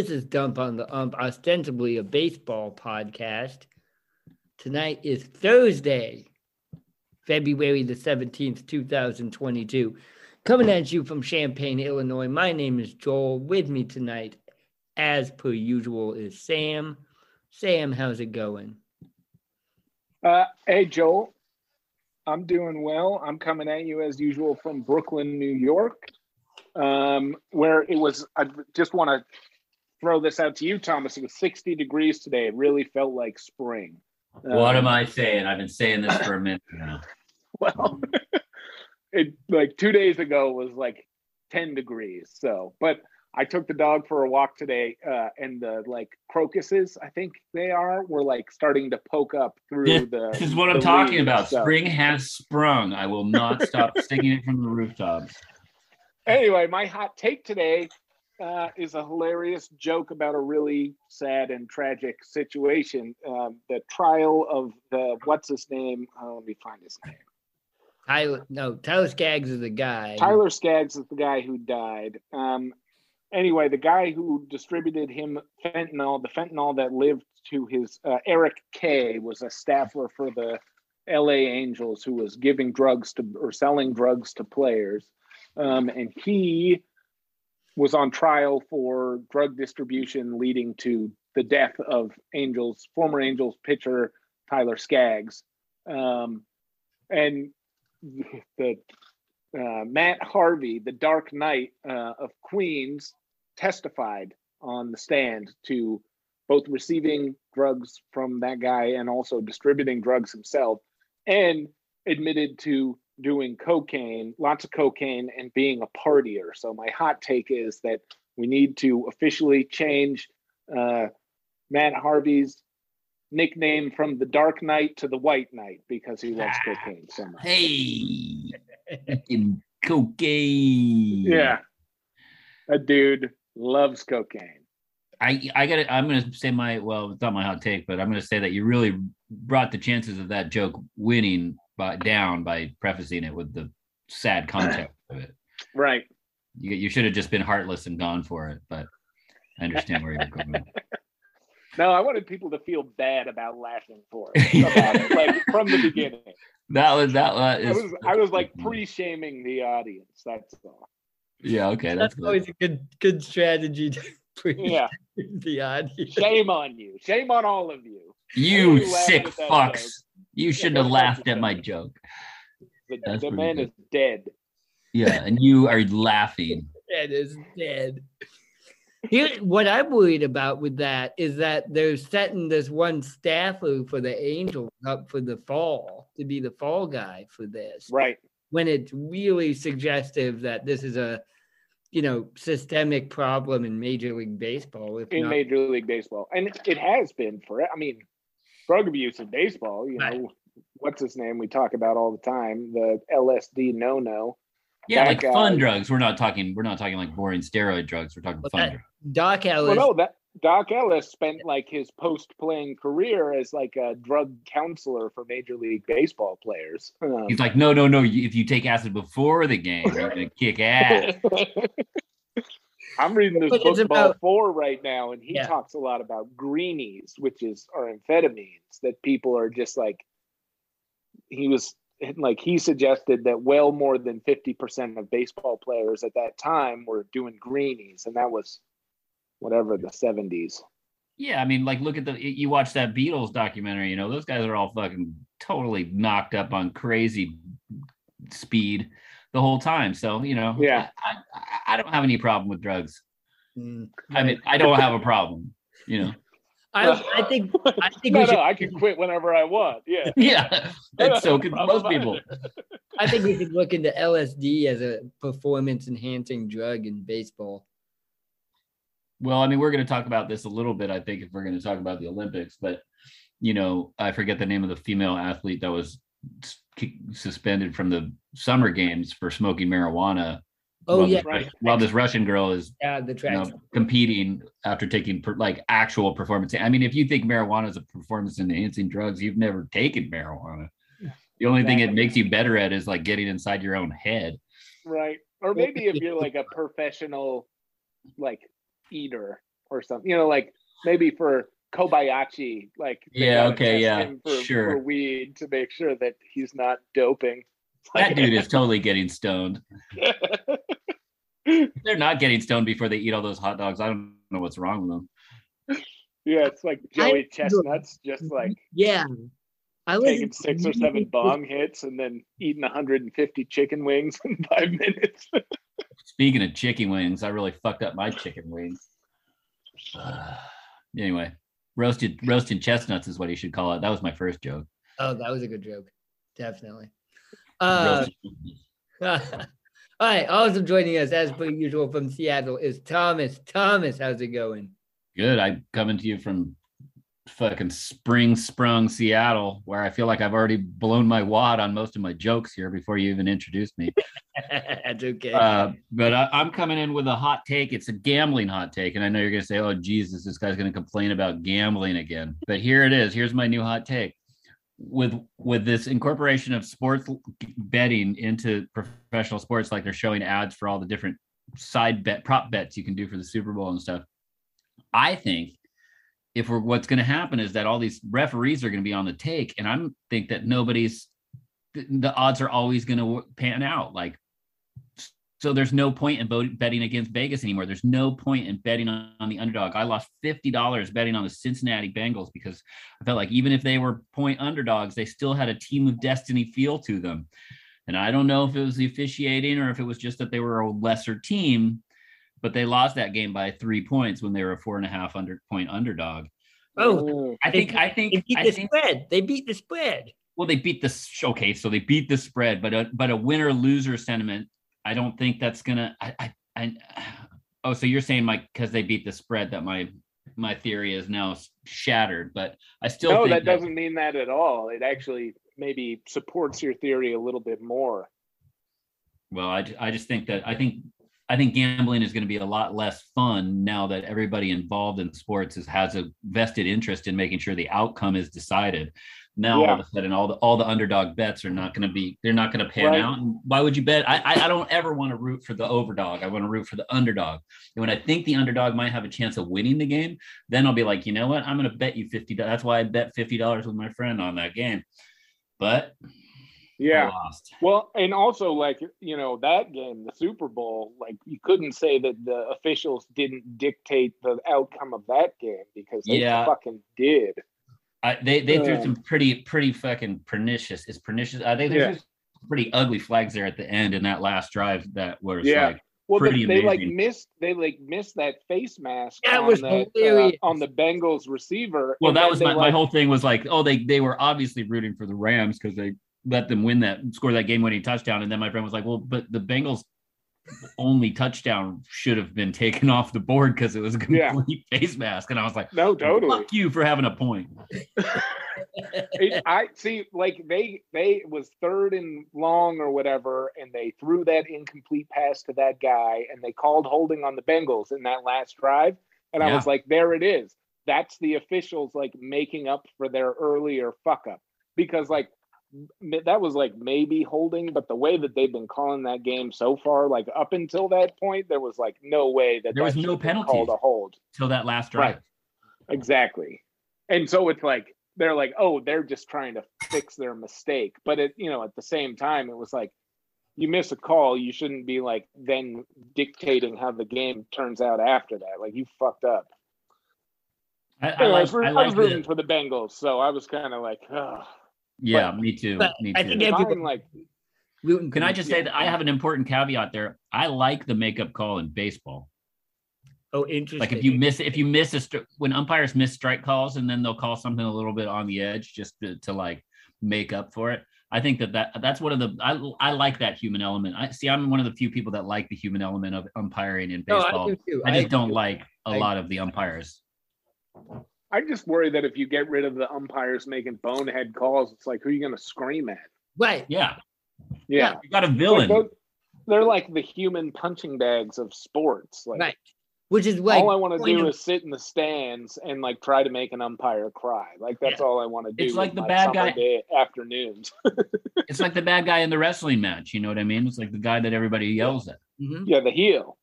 This is Dump on the Ump, ostensibly a baseball podcast. Tonight is Thursday, February the 17th, 2022. Coming at you from Champaign, Illinois. My name is Joel. With me tonight, as per usual, is Sam. Sam, how's it going? Uh, hey, Joel. I'm doing well. I'm coming at you as usual from Brooklyn, New York, um, where it was. I just want to throw this out to you, Thomas. It was 60 degrees today. It really felt like spring. What Um, am I saying? I've been saying this for a minute now. Well, it like two days ago was like 10 degrees. So, but I took the dog for a walk today, uh, and the like crocuses, I think they are, were like starting to poke up through Yeah, the. This is what I'm talking leaves. about. So- Spring has sprung. I will not stop singing it from the rooftops. anyway, my hot take today uh, is a hilarious joke about a really sad and tragic situation. Um, the trial of the what's his name? Oh, let me find his name. Tyler, no, Tyler Skaggs is the guy. Tyler Skaggs is the guy who died. Um, anyway, the guy who distributed him fentanyl, the fentanyl that lived to his uh, Eric Kay was a staffer for the L.A. Angels who was giving drugs to or selling drugs to players, um, and he was on trial for drug distribution, leading to the death of Angels former Angels pitcher Tyler Skaggs, um, and the uh, Matt Harvey, the Dark Knight uh, of Queens, testified on the stand to both receiving drugs from that guy and also distributing drugs himself, and admitted to doing cocaine, lots of cocaine, and being a partier. So my hot take is that we need to officially change uh, Matt Harvey's nickname from the Dark Knight to the White Knight because he loves cocaine so much. Hey, fucking cocaine. Yeah. A dude loves cocaine. I I got to I'm going to say my well, it's not my hot take, but I'm going to say that you really brought the chances of that joke winning by, down by prefacing it with the sad context of it. Right. You you should have just been heartless and gone for it, but I understand where you're going. No, I wanted people to feel bad about laughing for it, about it, like from the beginning. That was that was. I was I was like pre-shaming the audience. That's all. Yeah, okay, that's That's always a good good strategy to pre Yeah. the audience. Shame on you. Shame on all of you. You you sick fucks. Joke. You shouldn't have laughed at my joke. joke. The, That's the man good. is dead. Yeah, and you are laughing. Dead is dead. Here, what I'm worried about with that is that they're setting this one staffer for the Angels up for the fall to be the fall guy for this. Right. when it's really suggestive that this is a you know systemic problem in major league baseball if In not, Major League Baseball. And it, it has been for I mean, drug abuse in baseball, you know, what's his name we talk about all the time, the LSD no no. Yeah, That like guy- fun drugs. We're not talking. We're not talking like boring steroid drugs. We're talking But fun that- drugs. doc ellis Well, no, that Doc Ellis spent like his post-playing career as like a drug counselor for Major League Baseball players. Um, He's like, no, no, no. If you take acid before the game, you're gonna kick ass. I'm reading this book about- Four right now, and he Yeah. talks a lot about greenies, which is are amphetamines that people are just like. He was like he suggested that well more than fifty percent of baseball players at that time were doing greenies, and that was whatever the seventies. Yeah, I mean, like, look at the. You watch that Beatles documentary. You know, those guys are all fucking totally knocked up on crazy speed the whole time. So you know, Yeah. I, I, I don't have any problem with drugs. Mm, I mean, I don't have a problem. You know. I, I think I think no, we should no, I can quit whenever I want. Yeah. Yeah, and so could most people. I think we should look into LSD as a performance enhancing drug in baseball. Well, I mean, we're going to talk about this a little bit, I think, if we're going to talk about the Olympics. But, you know, I forget the name of the female athlete that was suspended from the summer games for smoking marijuana. Oh while yeah, this, Right. while this Russian girl is yeah, the you know, competing after taking per, like actual performance. I mean, if you think marijuana is a performance enhancing drugs, you've never taken marijuana. The only thing it makes you better at is like getting inside your own head. Right. Or maybe if you're like a professional like eater or something, you know, like maybe for Kobayashi, like Yeah, okay, yeah, for, sure. for weed to make sure that he's not doping. That dude is totally getting stoned. They're not getting stoned before they eat all those hot dogs. I don't know what's wrong with them. yeah, it's like Joey I- Chestnuts just like Yeah. I was taking six or seven bong hits and then eating 150 chicken wings in five minutes. Speaking of chicken wings, I really fucked up my chicken wings. anyway, roasted roasted chestnuts is what you should call it. That was my first joke. Oh, that was a good joke. Definitely. Uh, all right. Also joining us, as per usual, from Seattle is Thomas. Thomas, how's it going? Good. I'm coming to you from fucking spring sprung Seattle, where I feel like I've already blown my wad on most of my jokes here before you even introduced me. That's okay. Uh, but I, I'm coming in with a hot take. It's a gambling hot take, and I know you're going to say, "Oh, Jesus, this guy's going to complain about gambling again." But here it is. Here's my new hot take. With with this incorporation of sports betting into professional sports, like they're showing ads for all the different side bet prop bets you can do for the Super Bowl and stuff. I think if we're what's going to happen is that all these referees are going to be on the take, and I'm think that nobody's the odds are always going to pan out. Like so there's no point in betting against Vegas anymore. There's no point in betting on, on the underdog. I lost $50 betting on the Cincinnati Bengals because I felt like even if they were point underdogs, they still had a team of destiny feel to them. And I don't know if it was the officiating or if it was just that they were a lesser team, but they lost that game by three points when they were a four and a half under point underdog. oh, I think, I think they think, beat I the think spread. They beat the spread. well, they beat the okay, so they beat the spread, but a but a winner loser sentiment. I don't think that's gonna. I I, I oh, so you're saying Mike because they beat the spread that my my theory is now shattered, but I still no, that doesn't mean that at all. It actually maybe supports your theory a little bit more. Well, I, I just think that I think I think gambling is going to be a lot less fun now that everybody involved in sports is, has a vested interest in making sure the outcome is decided. Now all of a sudden, all the all the underdog bets are not going to be they're not going to pan Right. out. And why would you bet? I, I I don't ever want to root for the overdog. I want to root for the underdog. And when I think the underdog might have a chance of winning the game, then I'll be like, you know what? I'm going to bet you fifty. That's why I bet fifty dollars with my friend on that game. But Yeah. lost. Well, and also like you know that game, the Super Bowl, like you couldn't say that the officials didn't dictate the outcome of that game because they Yeah. fucking did. I, they they threw Uh. some pretty pretty fucking pernicious. It's pernicious. I think there's Yeah. some pretty ugly flags there at the end in that last drive that was Yeah. like Well, they, Pretty they like missed they like missed that face mask That on was the, uh, on the Bengals receiver. well that was they, my, my whole thing was like oh they they were obviously rooting for the Rams because they let them win that score that game winning touchdown and then my friend was like well but the Bengals only touchdown should have been taken off the board because it was a Yeah. complete face mask and I was like No, totally. fuck you for having a point It- I see, like they they was third and long or whatever, and they threw that incomplete pass to that guy, and they called holding on the Bengals in that last drive, and I Yeah. was like, there it is. That's the officials like making up for their earlier fuck up because like that was like maybe holding, but the way that they've been calling that game so far, like up until that point, there was like no way that There was no penalty called a hold. till that last drive Right. Exactly. And so it's like they're like, oh, they're just trying to fix their mistake. But it, you know, at the same time, it was like you miss a call, you shouldn't be like then dictating how the game turns out after that. Like you fucked up. I, I, Anyway, I, like, was, I I like was the- rooting for the Bengals, so I was kind of like, oh, yeah me too but me I too think everybody- fine, like Rooting Can I the- just say that I have an important caveat there? I like the makeup call in baseball. Oh, interesting. Like if you miss if you miss a stri- when umpires miss strike calls and then they'll call something a little bit on the edge just to, to like make up for it. I think that, that that's one of the I I like that human element. I see I'm one of the few people that like the human element of umpiring in No, I baseball. do too. I just don't do. like a I- lot of the umpires. I just worry that if you get rid of the umpires making bonehead calls, it's like who are you going to scream at? Right. Yeah, Yeah, you got a Like, villain. those- they're like the human punching bags of sports. Like, Right. which is like all I want to do of- is sit in the stands and like try to make an umpire cry. Like that's Yeah. all I want to do. It's like the bad guy- day afternoons. It's like the bad guy in the wrestling match. You know what I mean? It's like the guy that everybody yells at. Mhm. yeah, the heel.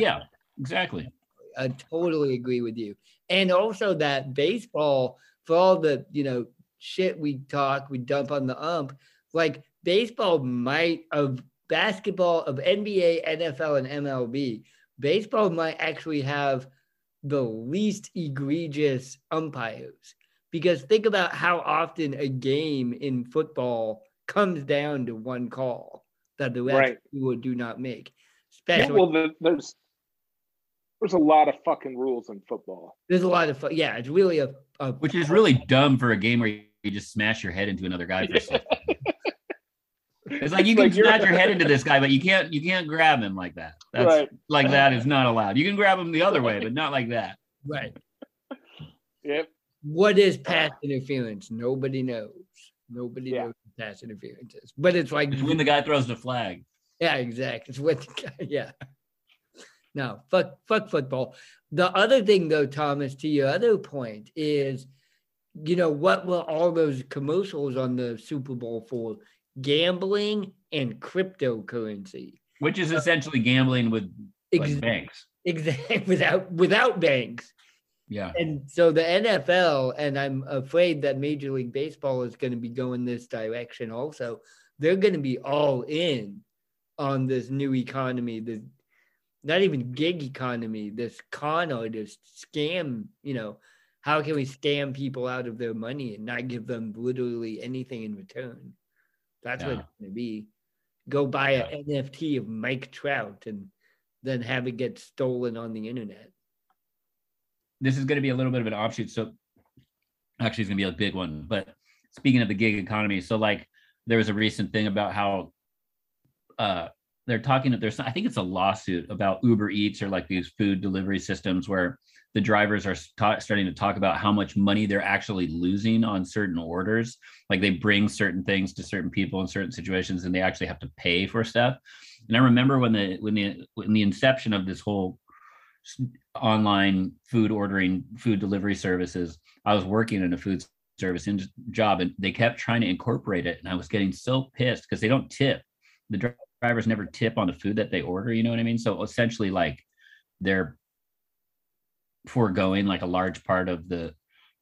Yeah, exactly. I totally agree with you. And also that baseball, for all the you know shit we talk, we dump on the ump. Like baseball might of basketball of NBA, NFL, and MLB. Baseball might actually have the least egregious umpires because think about how often a game in football comes down to one call that the rest Right. people do not make. Yeah, well, the, there's there's a lot of fucking rules in football. There's a lot of fun. Yeah, it's really a, a Which is really dumb for a game where you just smash your head into another guy for a second. It's like you can Like you're- smash your head into this guy, but you can't you can't grab him like that. That's Right. like that is not allowed. You can grab him the other way, but not like that. right. Yep. What is pass interference? Nobody knows. Nobody Yeah. knows what pass interference is. But it's like It's when the guy throws the flag. yeah, exactly. It's what the guy, yeah. No, fuck fuck football. The other thing though, Thomas, to your other point is, you know, what were all those commercials on the Super Bowl for? Gambling and cryptocurrency. Which is essentially gambling with like Ex- banks. exactly without without banks. Yeah. And so the NFL, and I'm afraid that Major League Baseball is going to be going this direction also. They're going to be all in on this new economy, the not even gig economy, this con artist scam, you know, how can we scam people out of their money and not give them literally anything in return? That's what it's going to be. Go buy an NFT of Mike Trout and then have it get stolen on the internet. this is going to be a little bit of an offshoot. So actually, it's going to be a big one. But speaking of the gig economy, so like there was a recent thing about how uh, they're talking there's, I think it's a lawsuit about Uber Eats or like these food delivery systems where the drivers are sta- starting to talk about how much money they're actually losing on certain orders. Like they bring certain things to certain people in certain situations, and they actually have to pay for stuff. And I remember when the when the when the inception of this whole online food ordering, food delivery services, I was working in a food service in- job, and they kept trying to incorporate it, and I was getting so pissed because they don't tip. The drivers never tip on the food that they order. You know what I mean? So essentially, like they're foregoing like a large part of the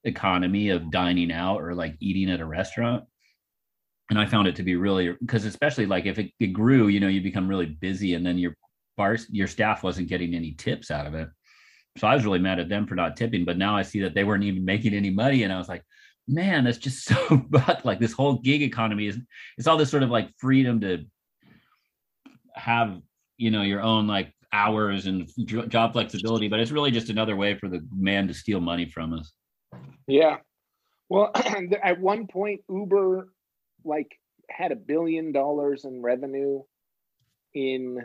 economy of dining out or like eating at a restaurant and i found it to be really because especially like if it, it grew you know you become really busy and then your bar your staff wasn't getting any tips out of it so i was really mad at them for not tipping but now i see that they weren't even making any money and i was like man that's just so but like this whole gig economy is it's all this sort of like freedom to have you know your own like hours and job flexibility but it's really just another way for the man to steal money from us Yeah. Well, at one point, Uber like had a billion dollars in revenue in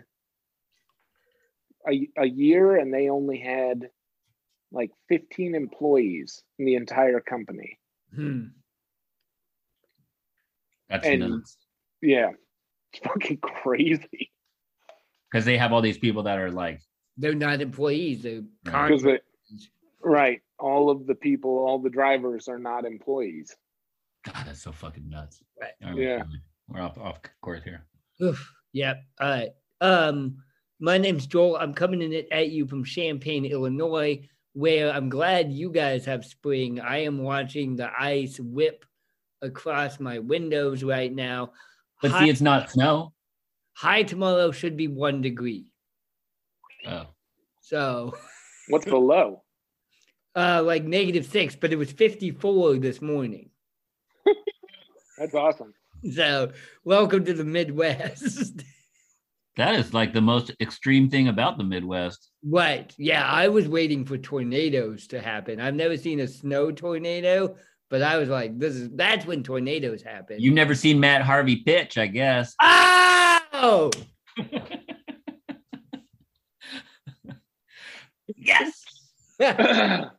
a, a year, and they only had like 15 employees in the entire company. Hmm. that's And- nuts Yeah. It's fucking crazy. Because they have all these people that are like They're not employees. They're Right. Right, all of the people, all the drivers are not employees. god that's so fucking nuts Right. All Yeah. we're off off course here Oof. Yep. All right. Um, my name's Joel. I'm coming in at you from Champaign, Illinois, where I'm glad you guys have spring. I am watching the ice whip across my windows right now. but high, see it's not snow high tomorrow should be one degree. oh So What's below? uh like negative six, but it was 54 this morning. That's awesome. So welcome to the Midwest. that is like the most extreme thing about the midwest Right. Yeah, I was waiting for tornadoes to happen. I've never seen a snow tornado, but I was like, this is that's when tornadoes happen. you've never seen matt harvey pitch i guess Oh yes. yeah,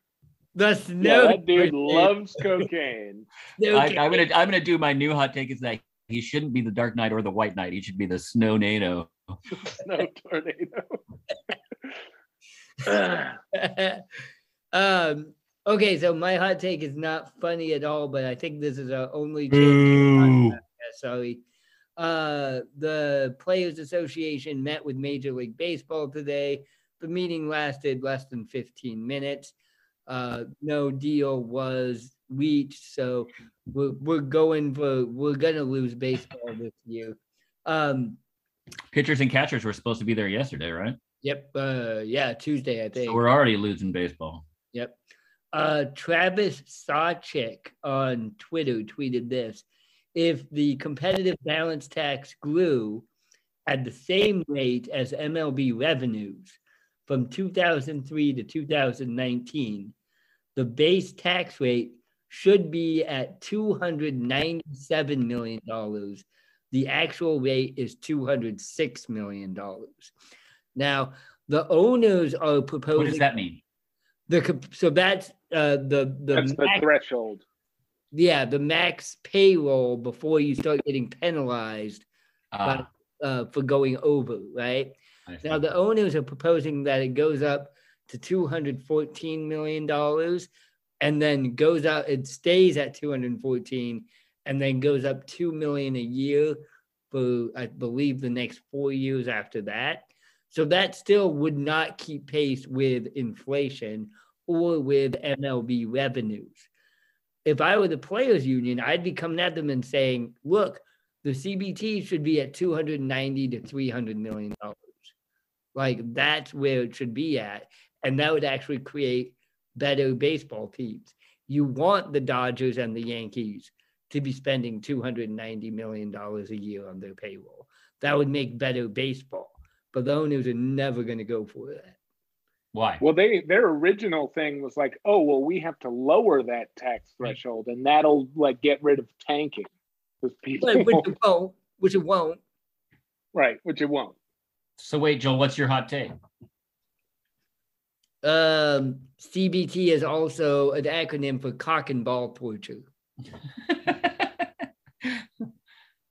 the snow. that dude loves cocaine. I, I'm gonna. I'm gonna do my new hot take is that he shouldn't be the Dark Knight or the White Knight. He should be the Snow NATO. Snow tornado. um, okay, so my hot take is not funny at all, but I think this is our only change. Boo. Yeah, sorry. Uh, the Players Association met with Major League Baseball today. The meeting lasted less than 15 minutes. Uh, no deal was reached, so we're, we're going for we're gonna lose baseball this year. Um, Pitchers and catchers were supposed to be there yesterday, right? yep, uh, yeah, Tuesday I think. So we're already losing baseball. Yep. Uh, Travis Sawchik on Twitter tweeted this: If the competitive balance tax grew at the same rate as MLB revenues from 2003 to 2019, the base tax rate should be at 297 million dollars. The actual rate is 206 million dollars. Now, the owners are proposing What does that mean? the so that's uh the the That's the threshold. Yeah the max payroll before you start getting penalized Ah, uh for going over right? Now the owners are proposing that it goes up to 214 million dollars and then goes out it stays at 214 and then goes up 2 million a year for i believe the next four years after that. So that still would not keep pace with inflation or with mlb revenues if i were the players union i'd be coming at them and saying look the cbt should be at 290 to 300 million dollars like that's where it should be at. And that would actually create better baseball teams. You want the Dodgers and the Yankees to be spending $290 million a year on their payroll. That would make better baseball. But the owners are never going to go for that. Why? Well, they their original thing was like, oh, well, we have to lower that tax threshold, and that'll like get rid of tanking because people, which it won't, which it won't. right? Which it won't. So wait, Joel, what's your hot take? Um, CBT is also an acronym for cock and ball torture.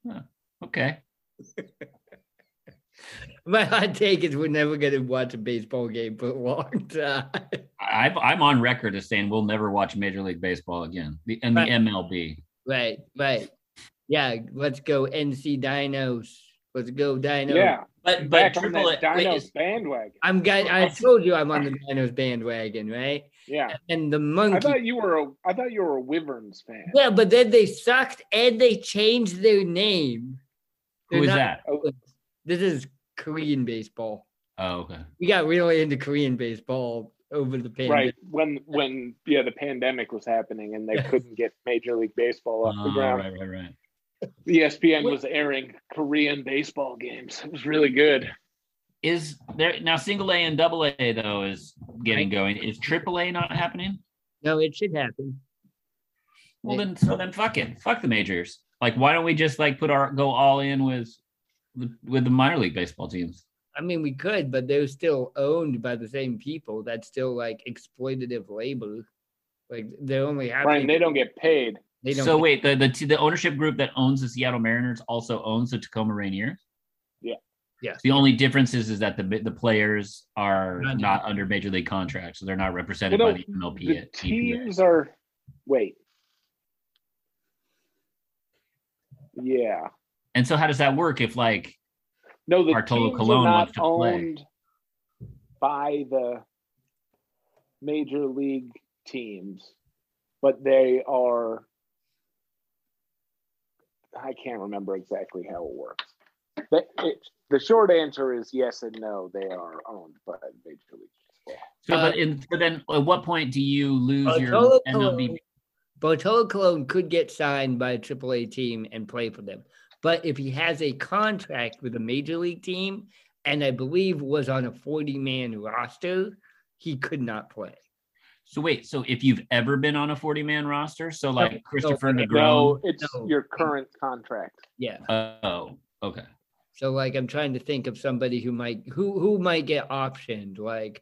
Huh, okay. My hot take is we're never going to watch a baseball game for a long time. I've, I'm on record as saying we'll never watch Major League Baseball again. The and the MLB. Right, right. Yeah, let's go NC Dinos. Let's go Dinos. Yeah, But but back on triple that A- wait, Dinos is- bandwagon. I'm guy. I told you I'm on the Dinos bandwagon, right? Yeah, And the monkey. I thought you were a I thought you were a Wyverns fan. yeah, but then they sucked and they changed their name. who They're is not- that? This is Korean baseball. Oh, okay. We got really into Korean baseball over the pandemic. Right when when yeah the pandemic was happening and they couldn't get Major League Baseball off the Oh, ground. right, right, right. ESPN was airing Korean baseball games. It was really good. Is there now single A and double A though is getting going? Is triple A not happening? No, it should happen. Well Yeah. then so then fuck it. Fuck the majors. Like why don't we just like put our go all in with the- with the minor league baseball teams? I mean, we could, but they're still owned by the same people. That's still like exploitative labor. Like they're only Right, happening. they don't get paid. They don't. So wait, the the the ownership group that owns the Seattle Mariners also owns the Tacoma Rainiers. Yeah. Yes. The only difference is, is that the the players are Not- not under major league contracts, so they're not represented Well, by the MLB. The at EPA. teams are wait. Yeah. And so how does that work if like No, the Bartolo teams Colon are wants not to play. owned by the major league teams, but they are. I can't remember exactly how it works. The, it, the short answer is yes and no. They are owned by Major League Baseball. so Uh, but in so then at what point do you lose your Bartolo MLB? Colon, Bartolo Colon could get signed by a AAA team and play for them. But if he has a contract with a major league team, and I believe was on a 40 man roster, he could not play. So wait, so if you've ever been on a 40 man roster, so like Christopher no, No, Negron. it's No. your current contract. Yeah. Oh, okay. So like I'm trying to think of somebody who might who who might get optioned like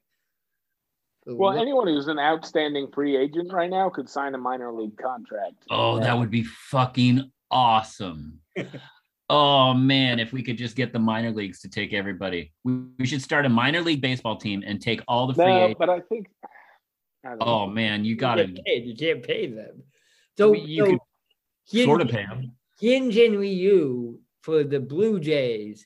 Well, what- anyone who's an outstanding free agent right now could sign a minor league contract. Oh, that would be fucking awesome. Oh man, if we could just get the minor leagues to take everybody, we, we should start a minor league baseball team and take all the free No, agents. but I think. I don't Oh know. man, you You gotta can't pay, you can't pay them. So you so could Hyun- sort of pay them. Hyun Jin Ryu for the Blue Jays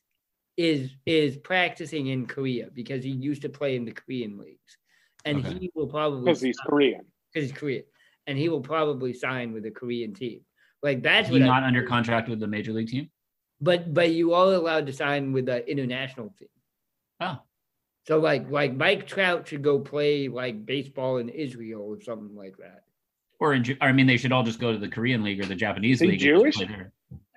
is is practicing in Korea because he used to play in the Korean leagues, and Okay. he will probably because he's Korean. because he's Korean, and he will probably sign with a Korean team. Like that's Is he what. not I, under contract with the major league team? but but you all allowed to sign with the international team. Oh, So like like Mike Trout should go play like baseball in Israel or something like that. or in, I mean, they should all just go to the Korean league or the Japanese he league. and Jewish?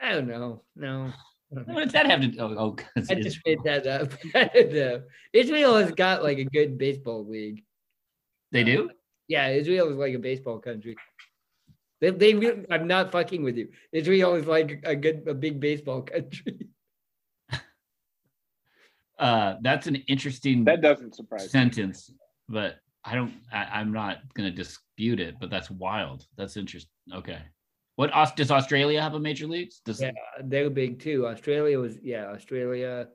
I don't know. No. What does that have to? Oh, oh 'cause I it's- just made that up. I don't know. Israel has got like a good baseball league. they do. Yeah, Israel is like a baseball country. They, they really, I'm not fucking with you. Israel is like a good, a big baseball country. Uh, that's an interesting That doesn't surprise me. sentence, but I don't. I, I'm not going to dispute it. But that's wild. That's interesting. Okay. What does Australia have a major leagues? Does Yeah, they're big too. Australia was, yeah, Australia.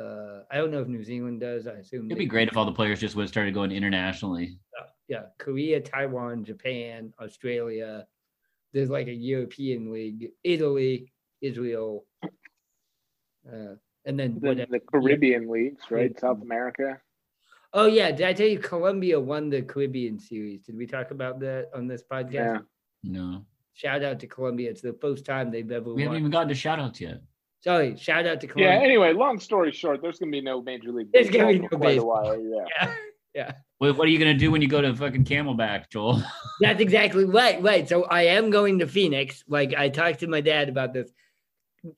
Uh, I don't know if New Zealand does. I assume it'd be great if all the players just would started going internationally. yeah, Korea, Taiwan, Japan, Australia. There's like a European league, Italy, Israel, uh, and then The, whatever. the Caribbean leagues, right? Caribbean. South America. Oh yeah, did I tell you Colombia won the Caribbean series? Did we talk about that on this podcast? Yeah. No, Shout out to Colombia. It's the first time they've ever we haven't even gotten to shout outs yet. Sorry, shout out to Colombia. Yeah. Anyway, long story short, there's gonna be no major league. There's gonna be baseball for no quite a baseball. while. Yeah. Yeah. Yeah. What, what are you going to do when you go to fucking Camelback, Joel? That's exactly right. Right. So I am going to Phoenix. Like I talked to my dad about this.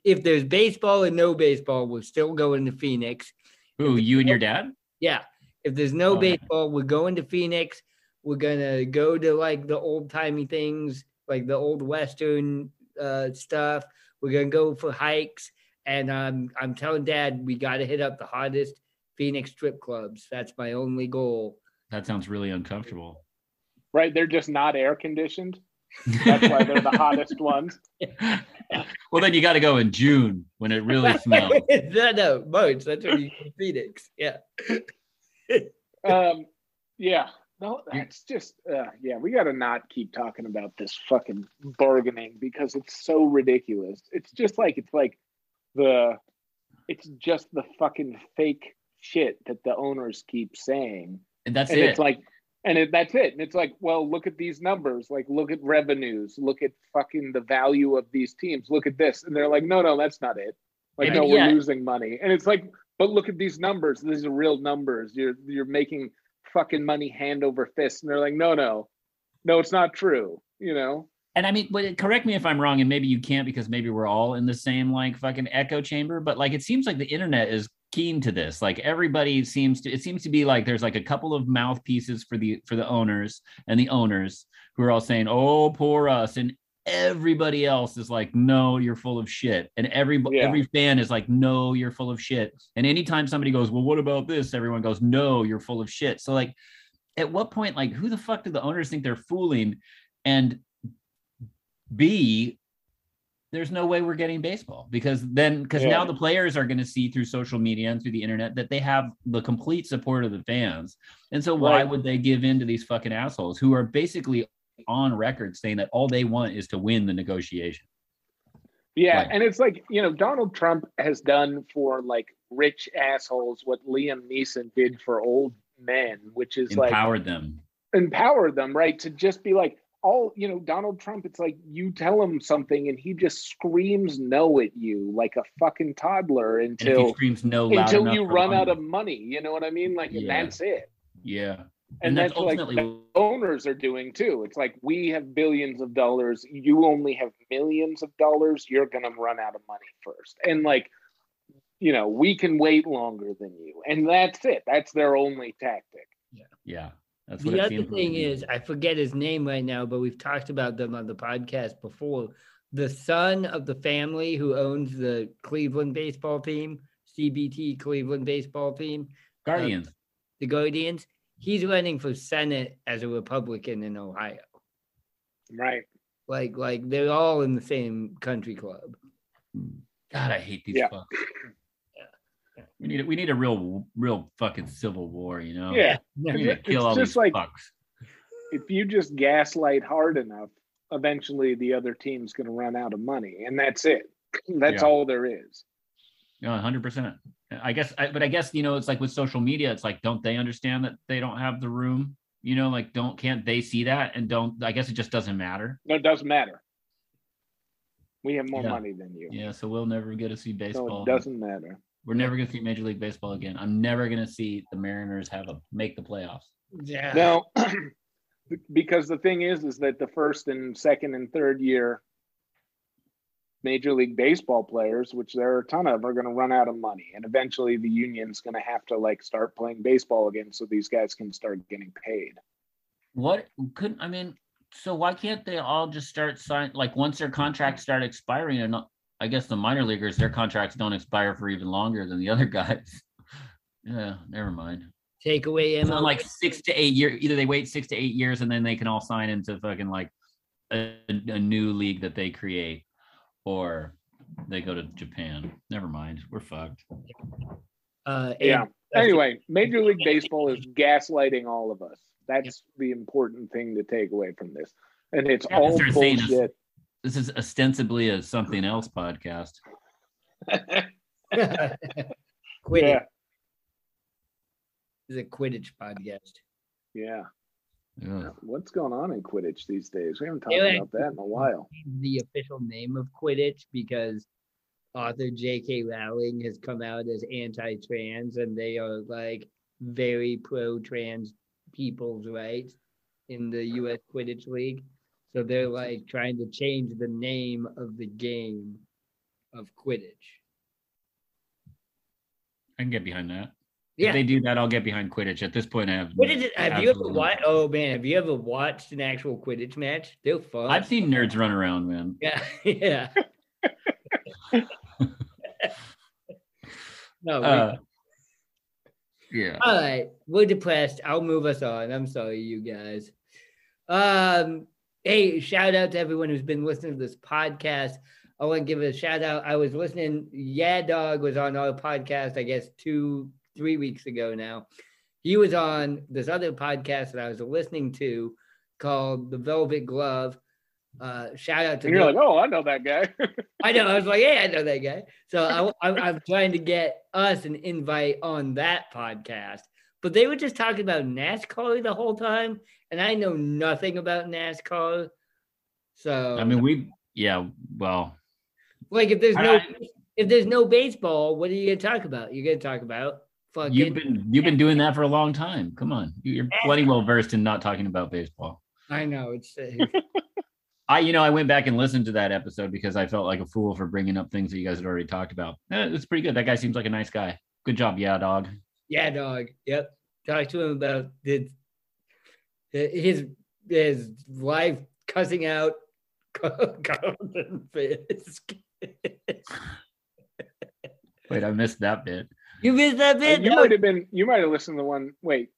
If there's baseball and no baseball, we're still going to Phoenix. Who you and your dad? Yeah. If there's no Oh, baseball, we're going to Phoenix. We're gonna go to like the old timey things, like the old western uh, stuff. We're gonna go for hikes, and I'm I'm telling Dad we got to hit up the hottest Phoenix strip clubs. That's my only goal. That sounds really uncomfortable. Right. They're just not air conditioned. That's why they're the hottest ones. well, then you got to go in June when it really smells. no, no, March. That's when you go to Phoenix. Yeah. Um. Yeah. No, that's just uh, yeah. We got to not keep talking about this fucking bargaining because it's so ridiculous. It's just like it's like the it's just the fucking fake shit that the owners keep saying. And that's and it. it's like and it, that's it. And it's like well look at these numbers. Like look at revenues. Look at fucking the value of these teams. Look at this. And they're like no no that's not it. Like And no we're losing money. And it's like but look at these numbers. These are real numbers. You're you're making fucking money hand over fist. And they're like no no. No it's not true you know? And I mean, but correct me if I'm wrong, and maybe you can't because maybe we're all in the same like fucking echo chamber. But like, it seems like the internet is keen to this. Like everybody seems to. It seems to be like there's like a couple of mouthpieces for the for the owners and the owners who are all saying, "Oh, poor us," and everybody else is like, "No, you're full of shit," and every Yeah. every fan is like, "No, you're full of shit." And anytime somebody goes, "Well, what about this?" Everyone goes, "No, you're full of shit." So like, at what point, like, who the fuck do the owners think they're fooling? And B, there's no way we're getting baseball because then because now the players are going to see through social media and through the internet that they have the complete support of the fans. And so why Right. would they give in to these fucking assholes who are basically on record saying that all they want is to win the negotiation? yeah Right. and it's like you know donald trump has done for like rich assholes what liam neeson did for old men which is like Empowered them. empower them, right? To just be like, all you know, Donald Trump, it's like you tell him something and he just screams no at you like a fucking toddler And if he until screams no loud until you run out of money. You know what I mean? Like Yeah. that's it. yeah. And, And, that's, that's, like ultimately owners are doing too. It's like we have billions of dollars, you only have millions of dollars, you're gonna run out of money first. And like, you know, we can wait longer than you. And that's it. That's their only tactic. yeah yeah. That's what The other thing is, I forget his name right now, but we've talked about them on the podcast before. The son of the family who owns the Cleveland baseball team, CBT Cleveland baseball team, um, Guardians. the Guardians, he's running for Senate as a Republican in Ohio. Right. Like, like they're all in the same country club. Hmm. God, I hate these Yeah. fucks. We need a, we need a real real fucking civil war, you know? Yeah. We need to It's kill all just these like- fucks. If you just gaslight hard enough, eventually the other team's going to run out of money, and that's it. That's Yeah. all there is. No, hundred percent. I guess, I, but I guess you know, it's like with social media. It's like, don't they understand that they don't have the room? You know, like, don't can't they see that? And don't I guess it just doesn't matter. No, it doesn't matter. We have more Yeah. money than you. Yeah, so we'll never get to see so baseball. it doesn't matter. We're never gonna see Major League Baseball again. I'm never gonna see the Mariners have a make the playoffs. Yeah. No, because the thing is, is that the first and second and third year Major League Baseball players, which there are a ton of, are going to run out of money, and eventually the union's going to have to like start playing baseball again, so these guys can start getting paid. What couldn't I mean? So why can't they all just start sign like once their contracts start expiring and not, I guess the minor leaguers their contracts don't expire for even longer than the other guys. yeah, never mind. Take away It's MLB. on like six to eight years. Either they wait six to eight years and then they can all sign into fucking like a, a new league that they create, or they go to Japan. Never mind, we're fucked. uh, Yeah. Anyway, Major League Baseball is gaslighting all of us. That's the important thing to take away from this, and it's Yeah, all they're saying bullshit. This is ostensibly a something else podcast. Quidditch Yeah, is a Quidditch podcast. yeah. Yeah. What's going on in Quidditch these days? We haven't talked Yeah, about that in a while. The official name of Quidditch because author J.K. Rowling has come out as anti-trans and they are like very pro-trans people's rights in the U.S. Quidditch League. So they're like trying to change the name of the game of Quidditch. I can get behind that. Yeah. If they do that, I'll get behind Quidditch. At this point, I have. What is it? Have you ever watched? Oh man, have you ever watched an actual Quidditch match? They're fun. I've seen nerds run around, man. Yeah, yeah. no, Uh, yeah. all right. We're depressed. I'll move us on. I'm sorry, you guys. Um, hey, shout out to everyone who's been listening to this podcast. I want to give a shout out. I was listening. Yeah, Dog was on our podcast, I guess two, three weeks ago now. He was on this other podcast that I was listening to called The Velvet Glove. Uh, shout out to And you're like, oh, I know that guy. I know. I was like, yeah, I know that guy. So I, I, I'm trying to get us an invite on that podcast. But they were just talking about NASCAR the whole time, and I know nothing about NASCAR. So I mean, we. Yeah. Well, like, if there's no I- if there's no baseball, what are you gonna talk about? You're gonna talk about fucking. you've been you've been doing that for a long time. Come on, you're plenty well versed in not talking about baseball. I know it's. I, you know, I went back and listened to that episode because I felt like a fool for bringing up things that you guys had already talked about. Eh, it's pretty good. That guy seems like a nice guy. Good job, yeah, dog. Yeah, dog. Yep. Talk to him about the his his life cussing out Carlton Fisk. Wait, I missed that bit. You missed that bit. Uh, you might have been. You might have listened to one. Wait.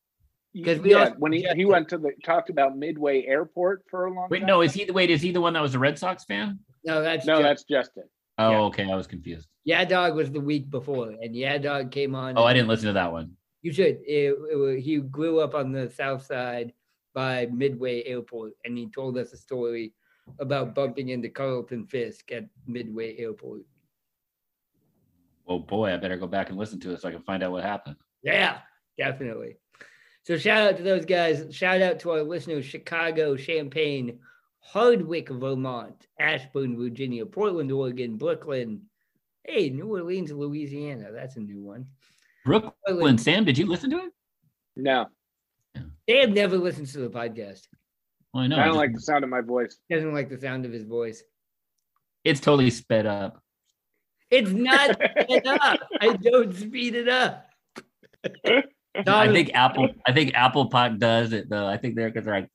'Cause we yeah, also- when he, yeah. he went to the talked about Midway Airport for a long Wait, time. no, is he the wait? Is he the one that was a Red Sox fan? No, that's no, Joe. that's Justin. Oh, Yeah. okay, I was confused. Yeah Dog was the week before, and Yeah Dog came on. Oh, I didn't listen to that one. You should. It, it he grew up on the south side by Midway Airport, and he told us a story about bumping into Carlton Fisk at Midway Airport. Oh boy, I better go back and listen to it so I can find out what happened. Yeah, definitely. So shout out to those guys. Shout out to our listeners: Chicago, Champaign, Hardwick, Vermont, Ashburn, Virginia, Portland, Oregon, Brooklyn. Hey, New Orleans, Louisiana. That's a new one. Brooklyn, Sam, did you listen to it? No, They have never listens to the podcast. Well, I know. I I don't just- like the sound of my voice. Doesn't like the sound of his voice. it's totally sped up. It's not sped up. I don't speed it up. I think Apple. I think Apple Pod does it though. I think they're because they're like,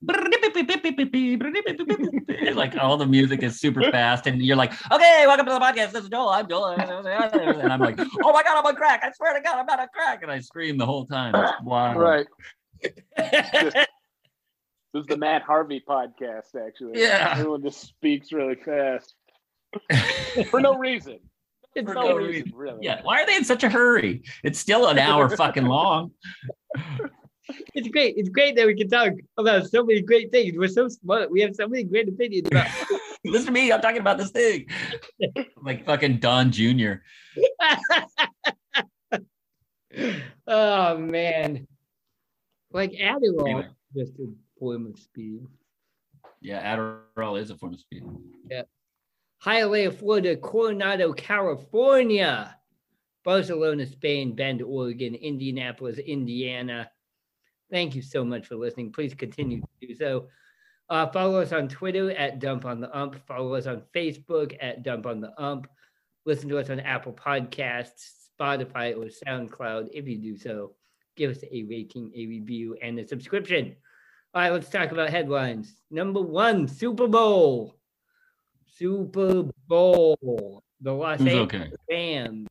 like all the music is super fast, and you're like, okay, welcome to the podcast. This is Joel. I'm Joel, and I'm like, oh my god, I'm on crack. I swear to God, I'm not on crack, and I scream the whole time. It's wild. Right. This is the Matt Harvey podcast, actually. Yeah. Everyone just speaks really fast for no reason. It's For No no reason. reason, really. Yeah, why are they in such a hurry? It's still an hour fucking long. It's great. It's great that we can talk about so many great things. We're so smart. We have so many great opinions about. Listen to me, I'm talking about this thing. like fucking Don Jr. oh man, like Adderall, Anyway. just a form of speed. Yeah, Adderall is a form of speed. Yeah. Hialeah, Florida, Coronado, California, Barcelona, Spain, Bend, Oregon, Indianapolis, Indiana. Thank you so much for listening. Please continue to do so. Uh, follow us on Twitter at Dump on the Ump. Follow us on Facebook at Dump on the Ump. Listen to us on Apple Podcasts, Spotify, or SoundCloud. If you do so, give us a rating, a review, and a subscription. All right, let's talk about headlines. Number one, Super Bowl. Super Bowl. The Los Angeles okay? Rams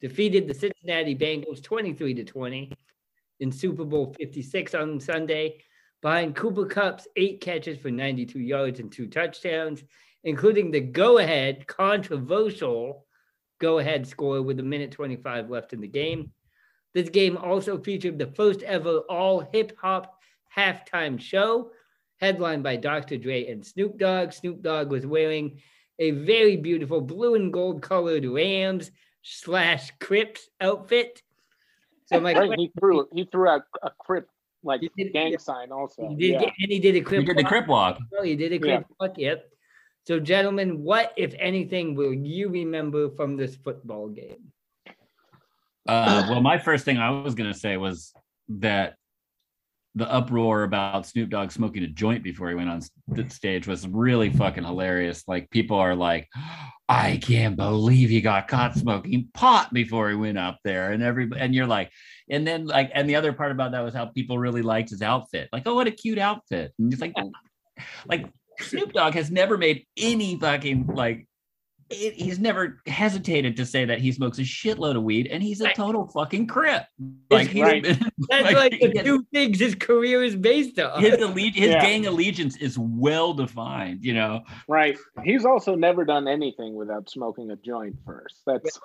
defeated the Cincinnati Bengals 23 to 20 in Super Bowl 56 on Sunday behind Cooper Kupp's eight catches for 92 yards and two touchdowns, including the go ahead, controversial go ahead score with a minute 25 left in the game. This game also featured the first ever all hip hop halftime show, headlined by Dr. Dre and Snoop Dogg. Snoop Dogg was wearing a very beautiful blue and gold colored Rams slash Crips outfit. So my Right, he threw he threw out a crip like He did- gang yeah. sign also. he did yeah. and he did a We Crip. did the walk. crip walk. Oh, he did a Yeah. Crip walk. Yep. So, gentlemen, what if anything will you remember from this football game? Uh, well, my first thing I was gonna say was that the uproar about Snoop Dogg smoking a joint before he went on st- stage was really fucking hilarious. Like people are like, "I can't believe he got caught smoking pot before he went up there," and everybody, and you're like, and then like, and the other part about that was how people really liked his outfit. Like, oh, what a cute outfit! And it's like, like Snoop Dogg has never made any fucking like. It, he's never hesitated to say that he smokes a shitload of weed and he's a Right. total fucking crip. Like he's Right. been, That's like, like, the he- two things his career is based on. his alle- his Yeah. gang allegiance is well defined, you know. Right. He's also never done anything without smoking a joint first. That's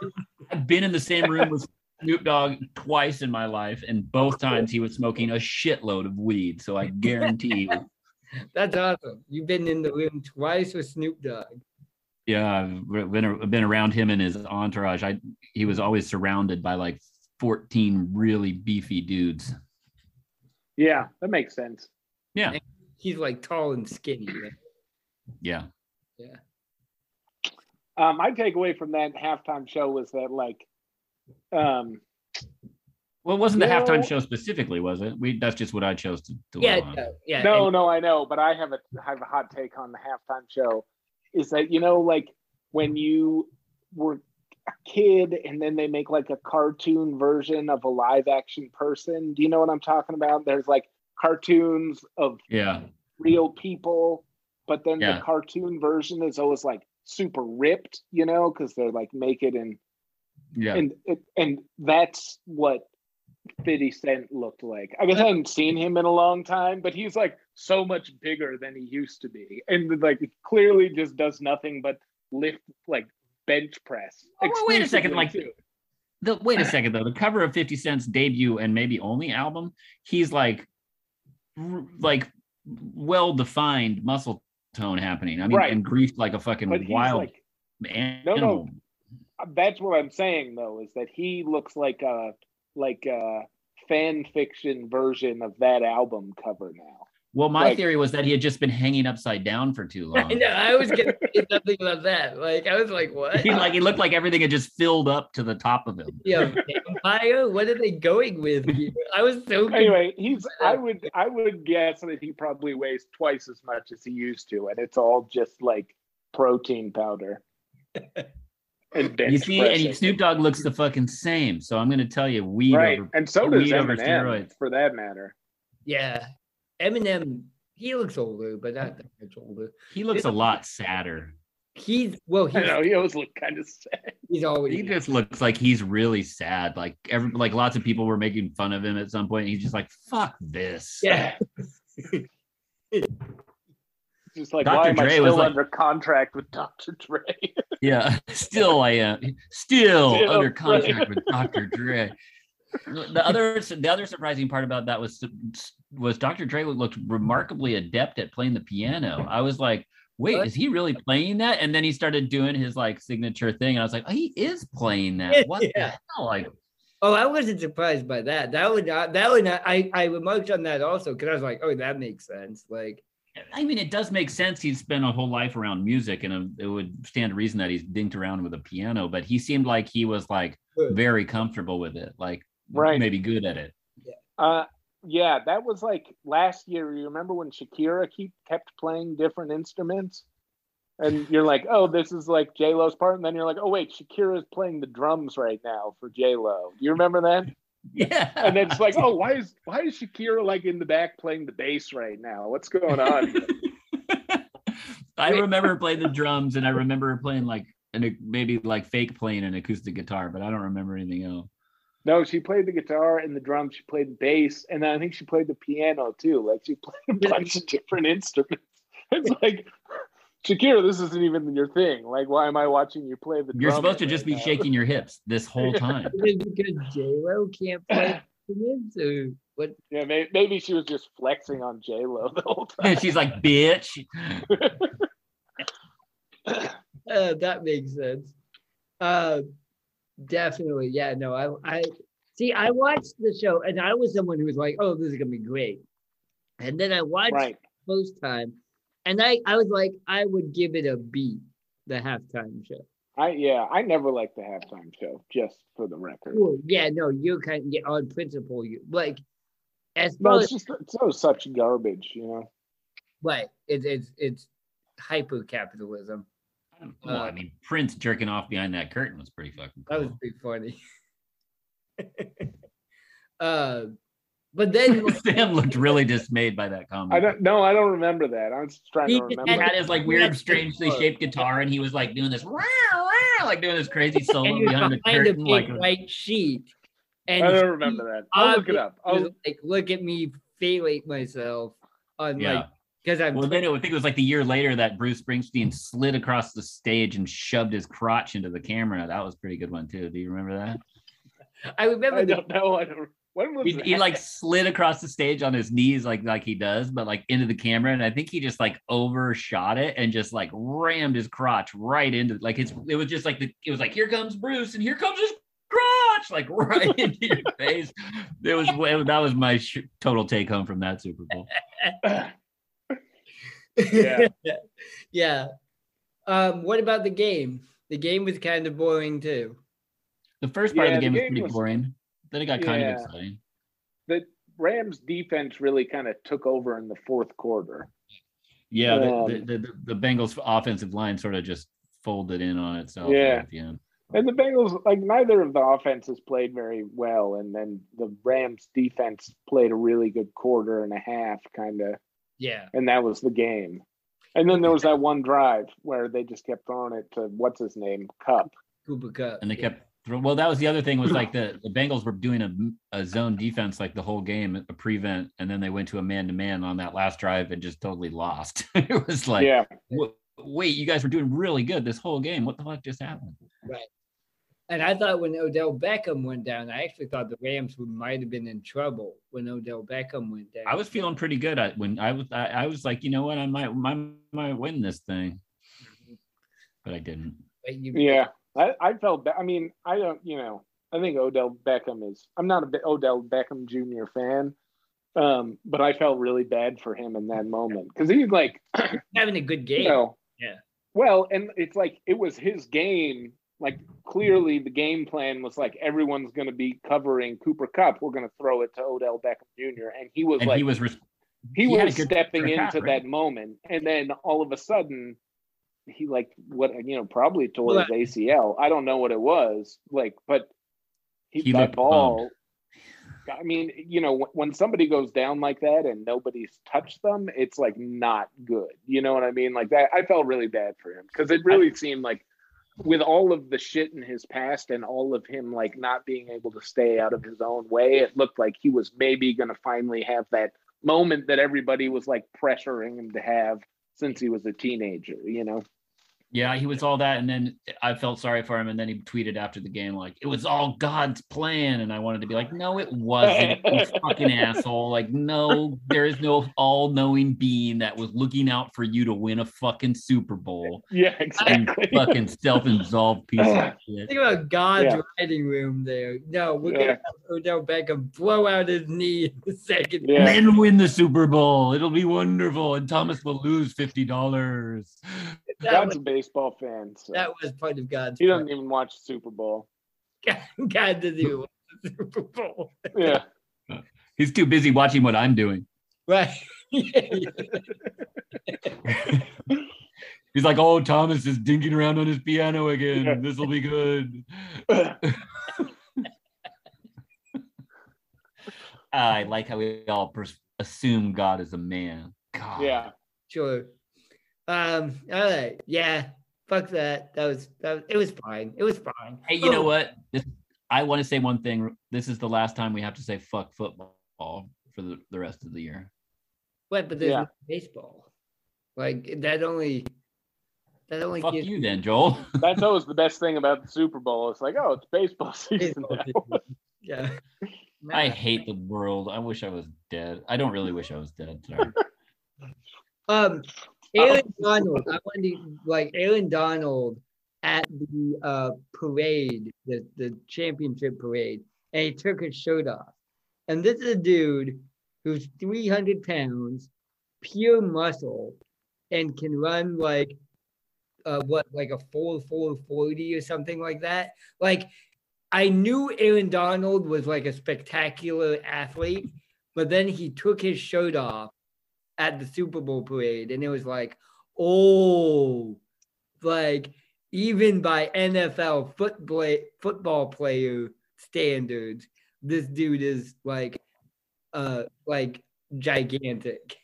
I've been in the same room with Snoop Dogg twice in my life, and both times he was smoking a shitload of weed. So I guarantee you, That's awesome. You've been in the room twice with Snoop Dogg. Yeah, I've been, been around him and his entourage. I he was always surrounded by like 14 really beefy dudes. yeah, that makes sense. Yeah, He's like tall and skinny. right? yeah. Yeah. Um, my takeaway from that halftime show was that like um Well, it wasn't the No. halftime show specifically, was it? We that's just what I chose to, to Yeah, dwell on. no, yeah. no, and- no, I know, but I have a I have a hot take on the halftime show. Is that you know like when you were a kid and then they make like a cartoon version of a live action person. Do you know what I'm talking about? There's like cartoons of Yeah, real people, but then Yeah. the cartoon version is always like super ripped, you know, because they're like naked and yeah. and and that's what 50 Cent looked like. I guess I hadn't seen him in a long time, but he's like so much bigger than he used to be, and like clearly just does nothing but lift like bench press. Oh, wait a second, like- too. The, wait a second though. The cover of 50 Cent's debut and maybe only album, he's like, r- like well defined muscle tone happening. I mean, Right. and greased like a fucking but wild like animal. No, no. That's what I'm saying though is that he looks like a like a fan fiction version of that album cover now. Well, my Like- theory was that he had just been hanging upside down for too long. I know. I was gonna say something about that. Like I was like, what? he like he looked like everything had just filled up to the top of him. yeah, vampire. What are they going with? here? I was so confused. Anyway, he's I would I would guess that he probably weighs twice as much as he used to, and it's all just like protein powder. And You see, and pressing. Snoop Dogg looks the fucking same. So I'm gonna tell you, weed right, over. and so does weed over Eminem, steroids. for that matter. Yeah, Eminem. He looks older, but not that much older. He looks a lot sadder. He's well. I know he always looked kind of sad. he's always He just looks like he's really sad. Like every like lots of people were making fun of him at some point. He's just like, "Fuck this." yeah. Just like Dr. why am I Dre was still like- under contract with Dr. Dre? Yeah, still I am. Still, Still, under right. contract with Dr. Dre. The other the other surprising part about that was was Dr. Dre looked remarkably adept at playing the piano. I was like, wait, What? is he really playing that? And then he started doing his like signature thing, and I was like, oh, he is playing that. What Yeah. the hell? Like, Oh, I wasn't surprised by that. That would not. That would not. I I remarked on that also because I was like, oh, that makes sense. Like, I mean, it does make sense. He's spent a whole life around music, and um, it would stand to reason that he's dinked around with a piano. But he seemed like he was like very comfortable with it, like Right. maybe good at it. Uh, yeah, that was like last year. You remember when Shakira keep kept playing different instruments, and you're like, "Oh, this is like J Lo's part," and then you're like, "Oh, wait, Shakira's playing the drums right now for J Lo." Do you remember that? Yeah, And then it's like, "Oh, why is why is Shakira like in the back playing the bass right now? What's going on?" I remember playing the drums, and I remember playing like an maybe like fake playing an acoustic guitar, but I don't remember anything else. no, she played the guitar and the drums. She played the bass, and I think she played the piano too. Like she played a bunch of different instruments. It's like. Shakira, this isn't even your thing. Like, why am I watching you play the? You're supposed to right just be now? shaking your hips this whole time. because J Lo can't play instruments or what? Yeah, maybe, maybe she was just flexing on J Lo the whole time. And she's like, "Bitch." Uh, that makes sense. Uh, definitely. Yeah. No. I. I see. I watched the show, and I was someone who was like, "Oh, this is gonna be great," and then I watched right. post time, and I I was like, I would give it a B, the halftime show. I yeah, I never liked the halftime show, just for the record. Well, yeah, no, you're kind of yeah, on principle. You like as No, far it's just it's so such garbage, you know. right, it's it's it's hyper capitalism. Well, I mean, Prince jerking off behind that curtain was pretty fucking That was pretty funny. uh, but then Sam looked really dismayed by that comment. I don't no, I don't remember that. I was just trying He to just he had his like weird, strangely shaped guitar, and he was like doing this, "Wow, wow," like doing this crazy and solo he behind the behind a curtain. big Like, white sheet, and I don't remember that. I'll look it up. I'll, like, look at me fellate myself on Yeah. like because I'm well, then it, I think it was like the year later that Bruce Springsteen slid across the stage and shoved his crotch into the camera. That was a pretty good one too. Do you remember that? I remember I don't know. I don't. When was He, that? he like slid across the stage on his knees like like he does, but like into the camera, and I think he just like overshot it and just like rammed his crotch right into like his. It was just like the it was like here comes Bruce and here comes his crotch like right into your face. It was that was my sh- total take home from that Super Bowl. Yeah. yeah. Um, what about the game? The game was kind of boring too. The first part Yeah, of the the game was game pretty was- boring. Then it got kind Yeah. of exciting. the Rams defense really kind of took over in the fourth quarter. Yeah, the, Um, the, the, the Bengals offensive line sort of just folded in on itself. Yeah. at the end. And the Bengals, like neither of the offenses played very well, and then the Rams defense played a really good quarter and a half, kind of, Yeah. and that was the game. And then there was that one drive where they just kept throwing it to what's his name, Kupp. Cooper Kupp. and they kept throw- well that was the other thing was like the, the bengals were doing a, a zone defense like the whole game a prevent and then they went to a man-to-man on that last drive and just totally lost. It was like yeah, wait you guys were doing really good this whole game. What the fuck just happened? Right. And I thought when Odell Beckham went down, I actually thought the Rams might have been in trouble when Odell Beckham went down. i was feeling pretty good at when i was I, I was like you know what? I might might, might win this thing. But i didn't. But you- yeah. I, I felt. Ba- I mean, I don't. You know, I think Odell Beckham is. I'm not a bit Odell Beckham Jr. fan, um, but I felt really bad for him in that moment because he's like, having a good game. you know, Yeah. Well, and it's like it was his game. Like clearly, the game plan was like everyone's going to be covering Cooper Kupp. We're going to throw it to Odell Beckham Jr. And he was and like, he was res- he, he was stepping into half, right? that moment, and then all of a sudden, he like what you know probably tore his ACL. I don't know what it was like, but he, He that looked ball. I mean, you know, when- when somebody goes down like that and nobody's touched them, it's like not good. You know what I mean? Like that, I felt really bad for him because it really seemed like with all of the shit in his past and all of him like not being able to stay out of his own way, it looked like he was maybe going to finally have that moment that everybody was like pressuring him to have since he was a teenager, you know? Yeah, he was all that, and then I felt sorry for him, and then he tweeted after the game like it was all God's plan, and I wanted to be like, no, it wasn't, you fucking asshole. Like, no, there is no all-knowing being that was looking out for you to win a fucking Super Bowl. Yeah, And exactly. fucking self-involved piece of shit. Think about God's Yeah. writing room there. No, we're Yeah. gonna have Odell Beckham blow out his knee in the second. Yeah. And then win the Super Bowl. It'll be wonderful, and Thomas will lose fifty dollars. That God's was, a baseball fan. So that was part of God's. he doesn't even watch Super Bowl. plan. God doesn't even watch the Super Bowl. Yeah. He's too busy watching what I'm doing. Right. He's like, oh, Thomas is dinking around on his piano again. Yeah. This will be good. I like how we all pers- assume God is a man. God. yeah. sure. Um. All right. Yeah. Fuck that. That was. That was, it was fine. It was fine. Hey, you know Oh, what? This, I want to say one thing. This is the last time we have to say fuck football for the, the rest of the year. What? But there's Yeah. no baseball. Like that only. That only Fuck gives you then, Joel. That's always the best thing about the Super Bowl. It's like, oh, it's baseball season baseball now. season. Yeah. I hate the world. I wish I was dead. I don't really wish I was dead. Sorry. Um, Aaron Donald. I wanted to, like Aaron Donald at the uh parade, the the championship parade, and he took his shirt off. And this is a dude who's 300 pounds, pure muscle, and can run like uh what like a 4 4 40 or something like that. Like I knew Aaron Donald was like a spectacular athlete, but then he took his shirt off at the Super Bowl parade, and it was like, oh, like even by NFL football football player standards, this dude is like, uh, like gigantic.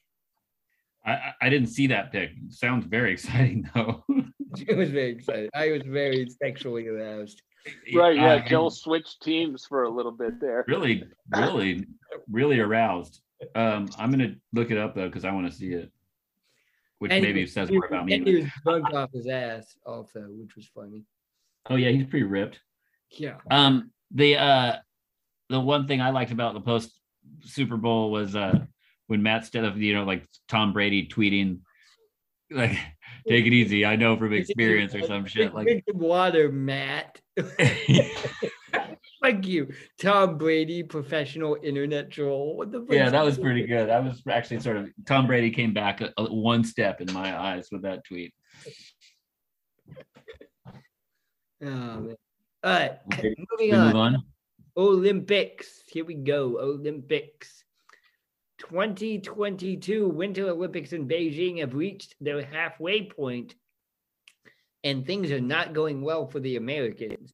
I, I- I didn't see that pic. Sounds very exciting though. It was very exciting. I was very sexually aroused. Right. Yeah. I- Joel switched teams for a little bit there. really, really, really aroused. Um, I'm gonna look it up though because I want to see it, which And he maybe was- says more about me. And he was drunk off his ass also, which was funny. Oh yeah, he's pretty ripped. Yeah. Um, the uh, the one thing I liked about the post Super Bowl was uh when Matt instead of you know like Tom Brady tweeting like take it easy, I know from experience or some shit like. Drink water, Matt. Fuck you, Tom Brady, professional internet troll. What the? Yeah, that was pretty good. I was actually sort of Tom Brady came back a, a- one step in my eyes with that tweet. Oh. All right, Okay, moving We move on. on. Olympics. Here we go. Olympics. 2022 Winter Olympics in Beijing have reached their halfway point, and things are not going well for the Americans.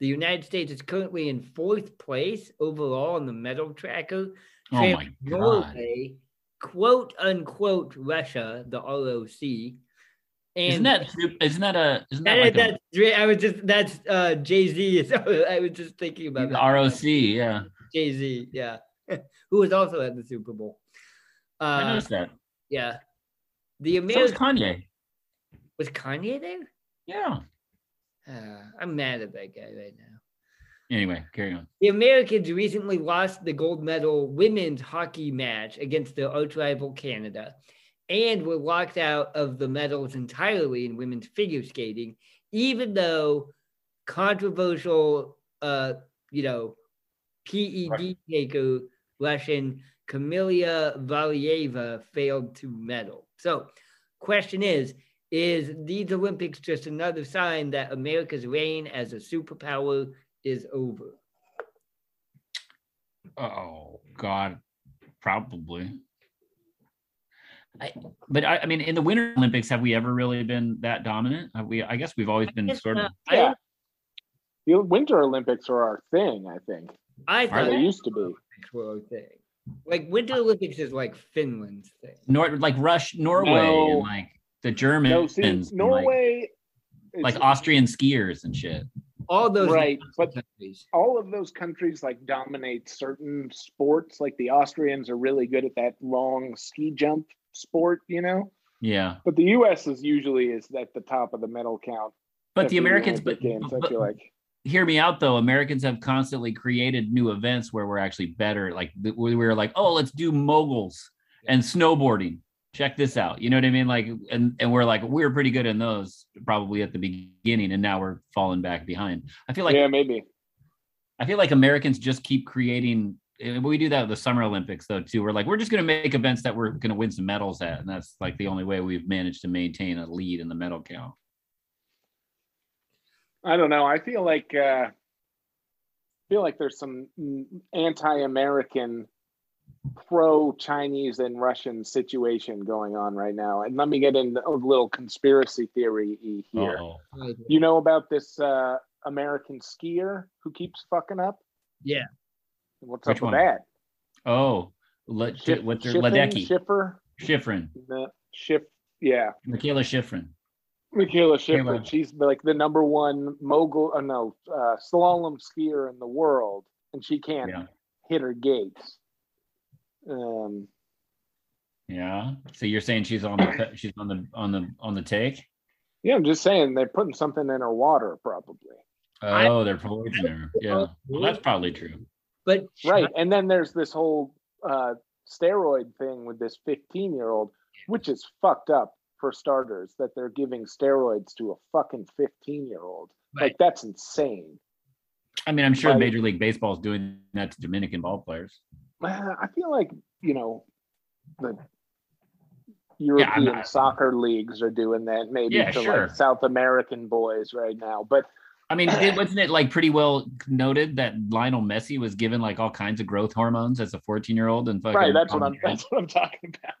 The United States is currently in fourth place overall on the medal tracker. Oh my god! Norway, quote unquote Russia, the ROC. And Isn't that isn't that a isn't that that- like that's Dre- I was just that's uh Jay Z. I was just thinking about the that. ROC? Yeah, Jay Z, yeah, who was also at the Super Bowl. I Uh, noticed that. yeah, the So was Kanye. was Kanye there. Yeah. Uh, I'm mad at that guy right now. Anyway, carry on. The Americans recently lost the gold medal women's hockey match against their arch rival Canada and were locked out of the medals entirely in women's figure skating, even though controversial, uh, you know, PED taker Russian Kamila Valieva failed to medal. So, question is, is these Olympics just another sign that America's reign as a superpower is over? Oh God, probably. I, but I, I mean, in the Winter Olympics, have we ever really been that dominant? Have we? I guess we've always been sort of. not. I, Yeah. The Winter Olympics are our thing, I think. I Are thought They used to be. Were a thing. Like Winter Olympics is like Finland's thing. Nor like Rush, Norway, No. and like the Germans, No, see, and, Norway. like, is- Austrian skiers and shit. All those Right, but- countries. all of those countries like dominate certain sports. Like the Austrians are really good at that long ski jump sport, you know. Yeah, But the U.S. is usually is at the top of the medal count. but the Americans, but, games, I feel like hear me out though. Americans have constantly created new events where we're actually better. Like we were like, oh, let's do moguls and snowboarding. Check this out. You know what I mean? Like, and and we're like, we were pretty good in those probably at the beginning, and now we're falling back behind. I feel like yeah, maybe. I feel like Americans just keep creating. We do that with the Summer Olympics though too. We're like, we're just going to make events that we're going to win some medals at, and that's like the only way we've managed to maintain a lead in the medal count. I don't know. I feel like uh, feel like there's some mm, anti-American, pro-Chinese and Russian situation going on right now. And let me get into a little conspiracy theory here. Uh-oh. You know about this uh, American skier who keeps fucking up? Yeah. What's Which up with that? Oh, let, Schiff- what's her Shiffrin? Ledecky? Schiffer? Shiffrin, No, Schiff. Yeah, Mikaela Shiffrin. Michaela Schiffer. Michaela. She's like the number one mogul. Uh, no, uh, slalom skier in the world, and she can't Yeah. hit her gates. Um, Yeah. So you're saying she's on the she's on the on the on the take? yeah, I'm just saying they're putting something in her water, probably. I- Oh, they're poisoning her. Yeah. Well, that's probably true. But Right, and then there's this whole uh, steroid thing with this 15 year old, which is fucked up for starters. That they're giving steroids to a fucking 15 year old. Right. Like that's insane. I mean, I'm sure Right. Major League Baseball is doing that to Dominican ball players. Uh, Uh, I feel like you know the European not- soccer leagues are doing that maybe Yeah, to sure. like South American boys right now. But I mean, did, wasn't it like pretty well noted that Lionel Messi was given like all kinds of growth hormones as a 14 year old and fucking right, that's what I'm that's what I'm talking about.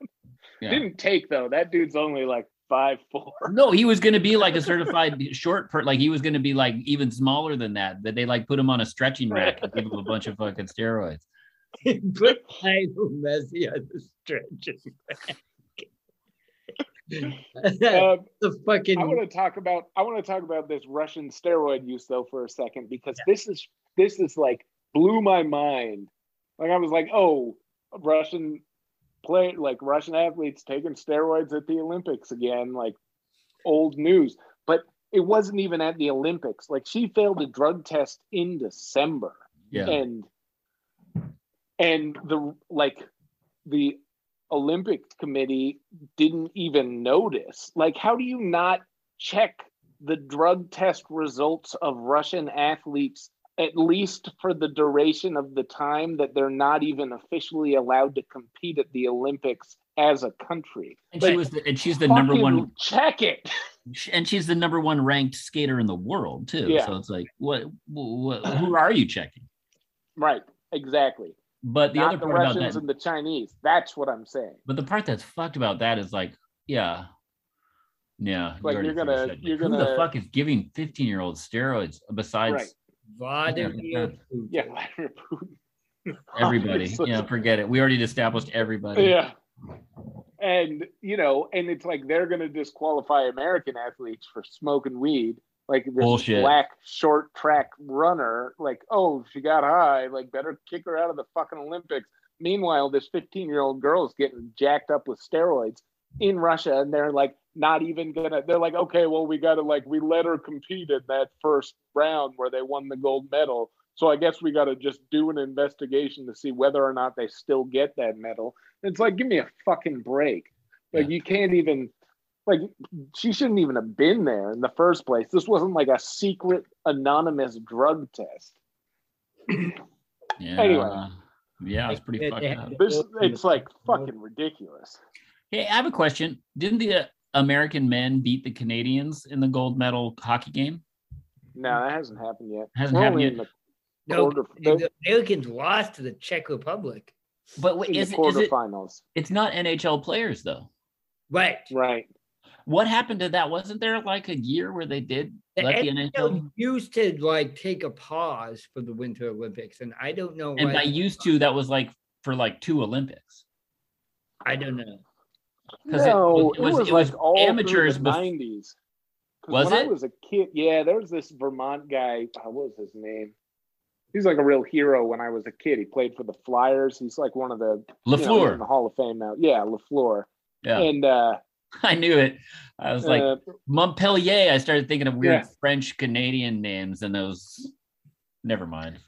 Yeah. Didn't take though. That dude's only like five four. No, he was going to be like a certified short per like he was going to be like even smaller than that. That they like put him on a stretching rack and give him a bunch of fucking steroids. Put Lionel Messi on the stretching rack. Um, the fucking I want to talk about I want to talk about this Russian steroid use though for a second because this is this is like blew my mind. Like I was like, oh, Russian play like Russian athletes taking steroids at the Olympics again, like old news. But it wasn't even at the Olympics. Like she failed a drug test in December Yeah. and and the like the olympic committee didn't even notice like how do you not check the drug test results of russian athletes at least for the duration of the time that they're not even officially allowed to compete at the olympics as a country And she was the, and she's the number one check it and she's the number one ranked skater in the world too. Yeah. So it's like what, what who are you checking? right exactly But the not other the part about russians that and the chinese that's what i'm saying But the part that's fucked about that is like, yeah, yeah. Like, already you're gonna- finished it. you're Who the gonna- fuck is giving 15 year olds steroids besides Right. Vladimir Putin. yeah Vladimir Putin. everybody? Yeah, forget it. We already established everybody. Yeah. And you know, and it's like they're gonna disqualify American athletes for smoking weed. Like this Bullshit. black short track runner, like, oh, she got high, like better kick her out of the fucking Olympics. Meanwhile, this 15 year old girl is getting jacked up with steroids in Russia, and they're like not even gonna they're like, okay, well, we gotta like we let her compete in that first round where they won the gold medal. So I guess we gotta just do an investigation to see whether or not they still get that medal. It's like, give me a fucking break. Like Yeah. you can't even like she shouldn't even have been there in the first place. This wasn't like a secret anonymous drug test. Yeah. Anyway. Yeah, it's pretty They- fucked they- up. This it's like fucking ridiculous. Hey, I have a question. Didn't the uh, American men beat the Canadians in the gold medal hockey game? No, that hasn't happened yet. Hasn't We're happened yet. the No, the Americans lost to the Czech Republic. But wait, in is, the it- is it? quarterfinals. It's not NHL players though. Right. Right. What happened to that? Wasn't there like a year where they did The let the NHL NHL? used to like take a pause for the Winter Olympics, and I don't know And why. by used to, that was like for like two Olympics. I don't know. Because No, was- it it was, was- it was like all amateurs through the bef- nineties. Was when I it? was a kid, yeah, there was this Vermont guy. uh, what was his name? He's like a real hero when I was a kid. He played for the Flyers. He's like one of the you know, Lafleur. in the Hall of Fame now. Yeah, Lafleur. yeah. And uh, I knew it. I was like Uh, Montpellier. I started thinking of weird Yeah. French Canadian names, and those. Never mind.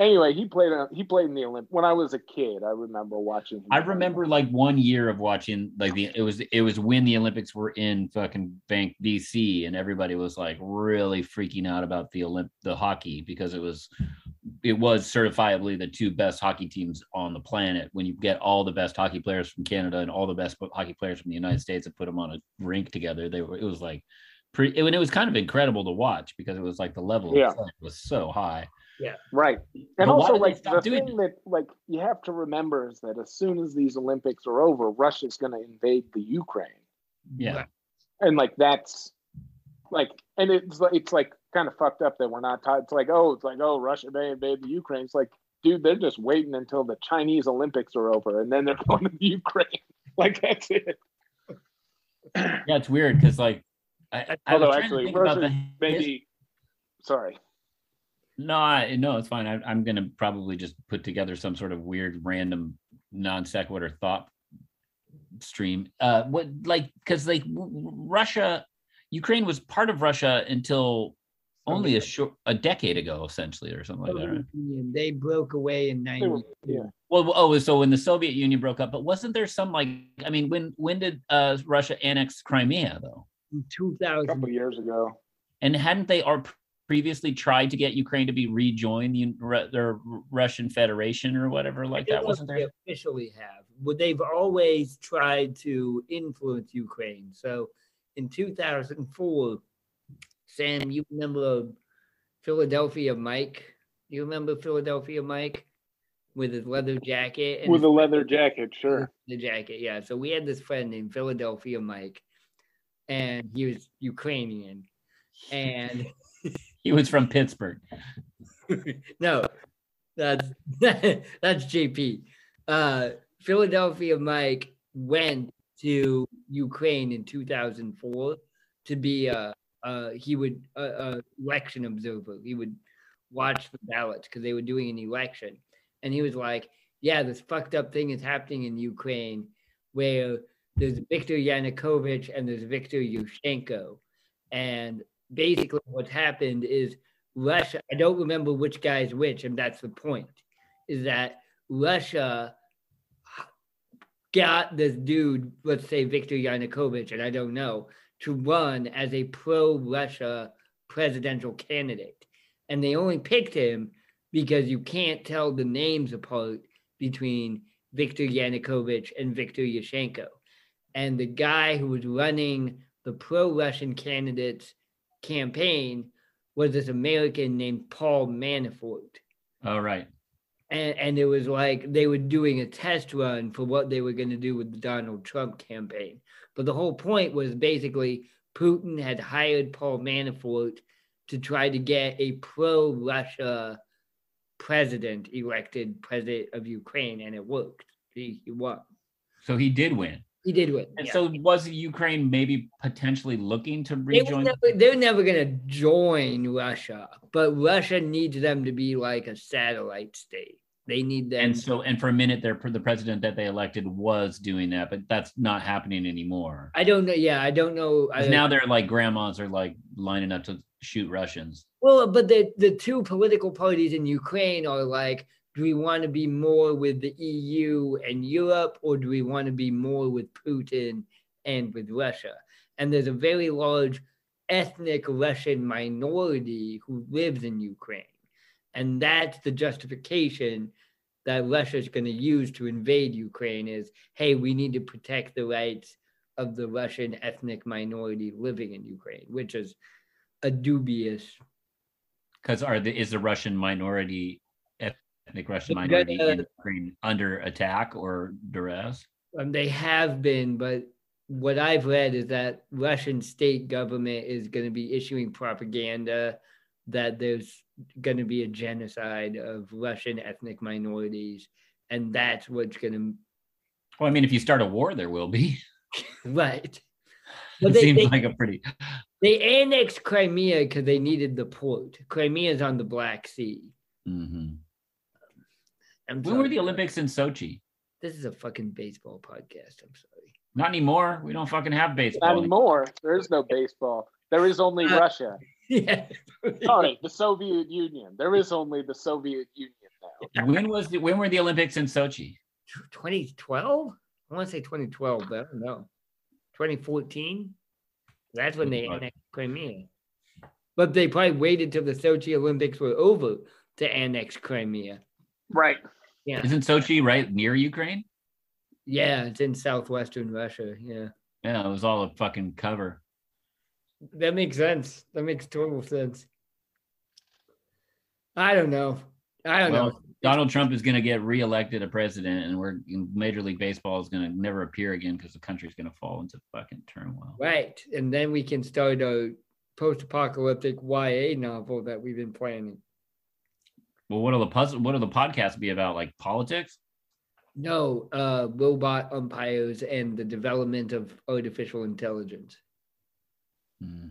anyway, he played. on- He played in the Olympics When I was a kid, I remember watching. Him I remember like one year of watching like the it was it was when the Olympics were in fucking Bank BC and everybody was like really freaking out about the Olymp the hockey because it was it was certifiably the two best hockey teams on the planet. When you get all the best hockey players from Canada and all the best hockey players from the United mm-hmm. States and put them on a rink together they were it was like pretty it, it was kind of incredible to watch because it was like the level Yeah. of was so high. Yeah. Right. And why also, like the doing thing that like you have to remember is that as soon as these Olympics are over, Russia's going to invade the Ukraine, yeah. And like that's like, and it's like it's like kind of fucked up that we're not taught. It's like oh, it's like oh, Russia may invade the Ukraine. It's like, dude, they're just waiting until the Chinese Olympics are over, and then they're going to the Ukraine. like that's it. yeah it's weird because like I, I Although actually, Russia maybe. Sorry. No, I, no, it's fine. I, I'm going to probably just put together some sort of weird, random, non sequitur thought stream. Uh, what like because like Russia, Ukraine was part of Russia until only a short a decade ago, essentially, or something like that. Right? Soviet Union, They broke away in They 90. yeah. Well, oh, so when the Soviet Union broke up, but wasn't there some like I mean, when when did uh, Russia annex Crimea though? in A 2000. couple years ago. And hadn't they or previously tried to get Ukraine to be rejoined the Ru- the Russian Federation or whatever like that? Wasn't if there? They officially have, but they've always tried to influence Ukraine. So in 2004, Sam, you remember Philadelphia Mike? You remember Philadelphia Mike with his leather jacket and With a leather jacket, sure. the jacket? Yeah. So we had this friend named Philadelphia Mike, and he was Ukrainian, and He was from Pittsburgh. no, that's that's JP. Uh, Philadelphia Mike went to Ukraine in 2004 to be a uh, he would a, a election observer. He would watch the ballots because they were doing an election, and he was like, "Yeah, this fucked up thing is happening in Ukraine, where there's Viktor Yanukovych and there's Viktor Yushchenko, and basically what's happened is Russia. I don't remember which guy's which, and that's the point. Is that Russia got this dude, let's say Viktor Yanukovych, and I don't know, to run as a pro-Russia presidential candidate, and they only picked him because you can't tell the names apart between Viktor Yanukovych and Viktor Yushchenko, and the guy who was running the pro-Russian candidates campaign was this American named Paul Manafort. Oh, right. And, and it was like they were doing a test run for what they were going to do with the Donald Trump campaign. But the whole point was basically Putin had hired Paul Manafort to try to get a pro Russia president elected president of Ukraine, and it worked. He, he won. So he did win. He did win. And yeah. so was Ukraine maybe potentially looking to They rejoin? never, they're never going to join Russia, but Russia needs them to be like a satellite state. They need them. and so, and for a minute there, the president that they elected was doing that, but that's not happening anymore. I don't know. Yeah, I don't know. I, now they're like grandmas are like lining up to shoot Russians. well, but the the two political parties in Ukraine are like, do we want to be more with the EU and Europe, or do we want to be more with Putin and with Russia? And there's a very large ethnic Russian minority who lives in Ukraine, and that's the justification that Russia is going to use to invade Ukraine. Is hey, we need to protect the rights of the Russian ethnic minority living in Ukraine, which is a dubious. Because are the is the Russian minority ethnic Russian minority in Ukraine under attack or duress? Um, they have been, but what I've read is that Russian state government is going to be issuing propaganda that there's going to be a genocide of Russian ethnic minorities, and that's what's going to Well, I mean, if you start a war, there will be. right. it they, seems they, like a pretty. they annexed Crimea because they needed the port. Crimea is on the Black Sea. Mhm. I'm When were the Olympics in Sochi? This is a fucking baseball podcast. I'm sorry. Not anymore. We don't fucking have baseball. Not anymore. There is no baseball. There is only Uh, Russia. Yeah. Sorry, the Soviet Union. There is only the Soviet Union now. When was the, when were the Olympics in Sochi? 2012? I want to say 2012, but I don't know. 2014? That's when they Right. annexed Crimea. But they probably waited till the Sochi Olympics were over to annex Crimea. Right. Yeah. Isn't Sochi right near Ukraine? Yeah, it's in southwestern Russia. Yeah. Yeah, it was all a fucking cover. That makes sense. That makes total sense. I don't know. I don't Well, know. Donald Trump is going to get reelected a president, and we're Major League Baseball is going to never appear again because the country's going to fall into fucking turmoil. Right. And then we can start a post apocalyptic YA novel that we've been planning. Well, what'll the puzzle? What'll the podcast be about? Like politics? No, uh, robot umpires and the development of artificial intelligence. Hmm.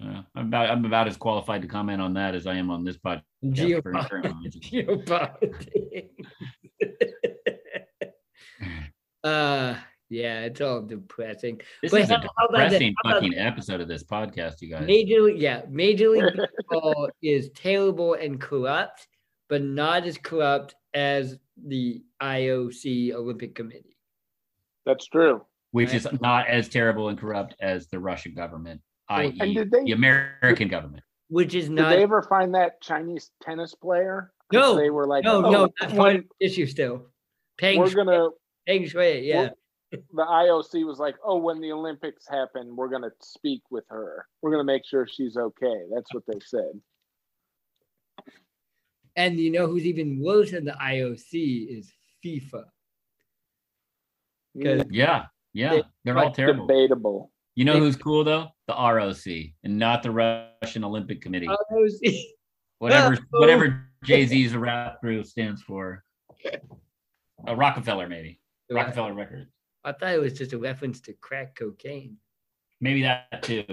Yeah, I'm about I'm about as qualified to comment on that as I am on this podcast. Yeah, Geopolitics. Geopolitics. uh, yeah, it's all depressing. This But is a how- how about this? depressing How about- fucking episode of this podcast, you guys. Major, yeah, Major League Baseball is terrible and corrupt, but not as corrupt as the IOC Olympic Committee. That's true. Which is not as terrible and corrupt as the Russian government, And i.e., they the American government. Which is not. did they ever find that Chinese tennis player? No, They were like, no, oh, no, that's part when of the issue still. Peng, we're gonna Peng Shuai, yeah. the IOC was like, oh, when the Olympics happen, we're gonna speak with her. We're gonna make sure she's okay. That's what they said. And you know who's even worse than the IOC is FIFA. Yeah, yeah, They- they're all terrible. Debatable. You know who's cool though? The ROC, and not the Russian Olympic Committee. IOC. whatever whatever Jay Z's rap group stands for. Uh, Rockefeller, maybe Rockefeller Records. I thought it was just a reference to crack cocaine. Maybe that too.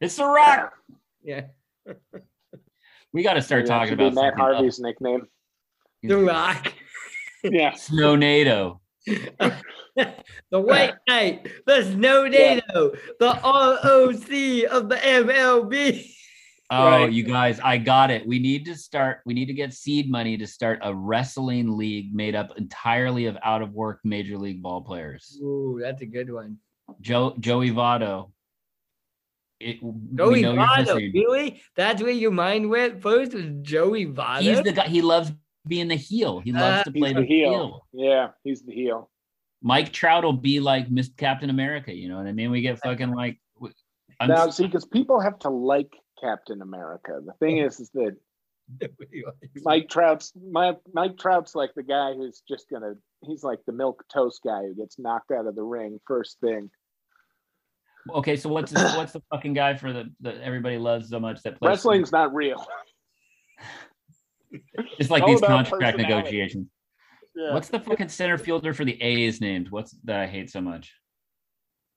It's the Rock. Yeah. We got to start that talking about Matt else. Harvey's nickname. The Rock. Yeah. Snow NATO. the White Knight. The Snow NATO. The ROC of the MLB. Oh, Right. you guys, I got it. We need to start. We need to get seed money to start a wrestling league made up entirely of out of work major league ball players. Ooh, that's a good one. Joe Joey Votto. It, Joey Votto. Really? That's where your mind went first was Joey Votto? He's the guy. He loves being the heel. He loves Uh, to He's play the the heel. heel. Yeah, he's the heel. Mike Trout will be like Miss Captain America. You know what I mean? We get fucking like. w- I'm, now, see, because people have to like Captain America. The thing is, is that Mike Trout's Mike, Mike Trout's like the guy who's just gonna. He's like the milk toast guy who gets knocked out of the ring first thing. okay, so what's the, what's the fucking guy for the that everybody loves so much that plays Wrestling's not real. It's like all these contract negotiations. Yeah. What's the fucking center fielder for the A's named? What's that I hate so much?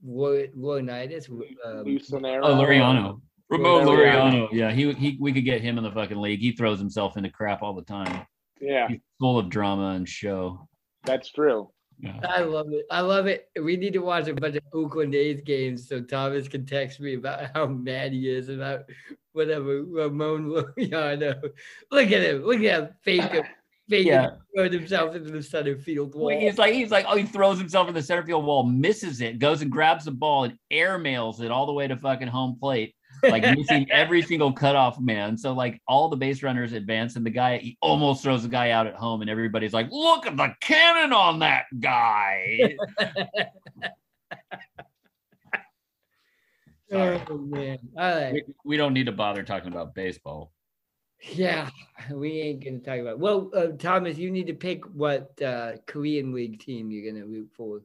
Laurinaitis. Um, Lucinero. Oh, Laureano. Ramon Laureano. Laureano. Yeah, he he we could get him in the fucking league. He throws himself into crap all the time. Yeah, He's full of drama and show. that's true. Yeah. I love it. I love it. We need to watch a bunch of Oakland A's games so Thomas can text me about how mad he is about whatever Ramon Laureano. Look at him. Look at him. Fake him. Fake Yeah. him. Throwing himself into the center field wall. Well, He's like he's like oh he throws himself in the center field wall, misses it, goes and grabs the ball and airmails it all the way to fucking home plate, like missing every single cutoff man. So like all the base runners advance, and the guy he almost throws the guy out at home, and everybody's like, look at the cannon on that guy. Sorry. oh man. All right. we, we don't need to bother talking about baseball. Yeah, we ain't gonna talk about. Well, uh, Thomas, you need to pick what uh, Korean League team you're gonna root for.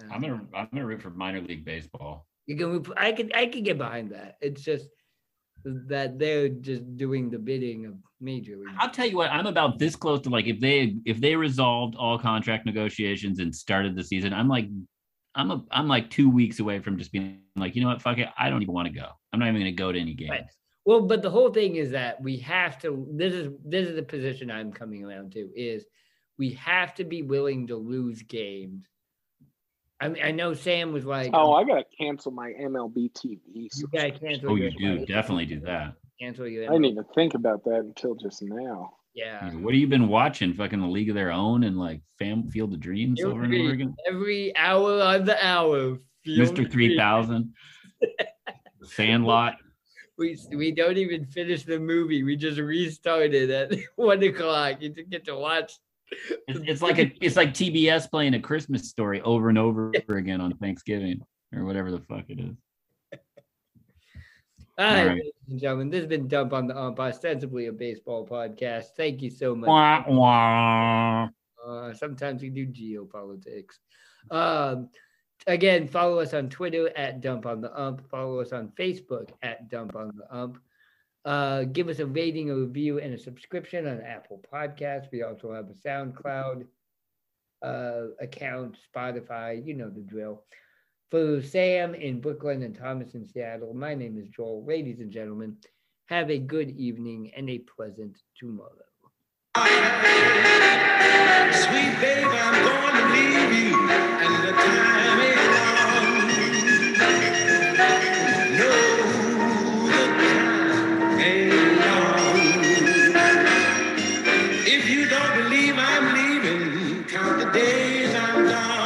Uh, I'm gonna I'm gonna root for minor league baseball. You can. root for- I could. I could get behind that. It's just that they're just doing the bidding of major league. I'll tell you what, I'm about this close to like if they if they resolved all contract negotiations and started the season, I'm like I'm a I'm like two weeks away from just being like, you know what, fuck it, I don't even want to go. I'm not even gonna go to any games. Right. Well, but the whole thing is that we have to. This is this is the position I'm coming around to. Is we have to be willing to lose games. I mean, I know Sam was like, Oh, um, I gotta cancel my MLB TV. you gotta cancel. Oh, your you do definitely do that. cancel your. I didn't even think about that until just now. Yeah. What have you been watching? Fucking the League of Their Own and like Fam Field of Dreams over and over Every, again. every hour on the hour. Of Three. Thousand, Sandlot. We we don't even finish the movie. We just restarted at one o'clock. You get to watch. It's, it's like a it's like TBS playing a Christmas story over and over again on Thanksgiving or whatever the fuck it is. All right, right. ladies and gentlemen, this has been Dump on the Ump, ostensibly a baseball podcast. Thank you so much. Wah, wah. Uh, sometimes we do geopolitics. Um, again, follow us on Twitter at Dump on the Ump. Follow us on Facebook at Dump on the Ump. Uh, give us a rating, a review, and a subscription on Apple Podcasts. We also have a SoundCloud uh, account, Spotify. You know the drill for Sam in Brooklyn and Thomas in Seattle, my name is Joel. Ladies and gentlemen, have a good evening and a pleasant tomorrow.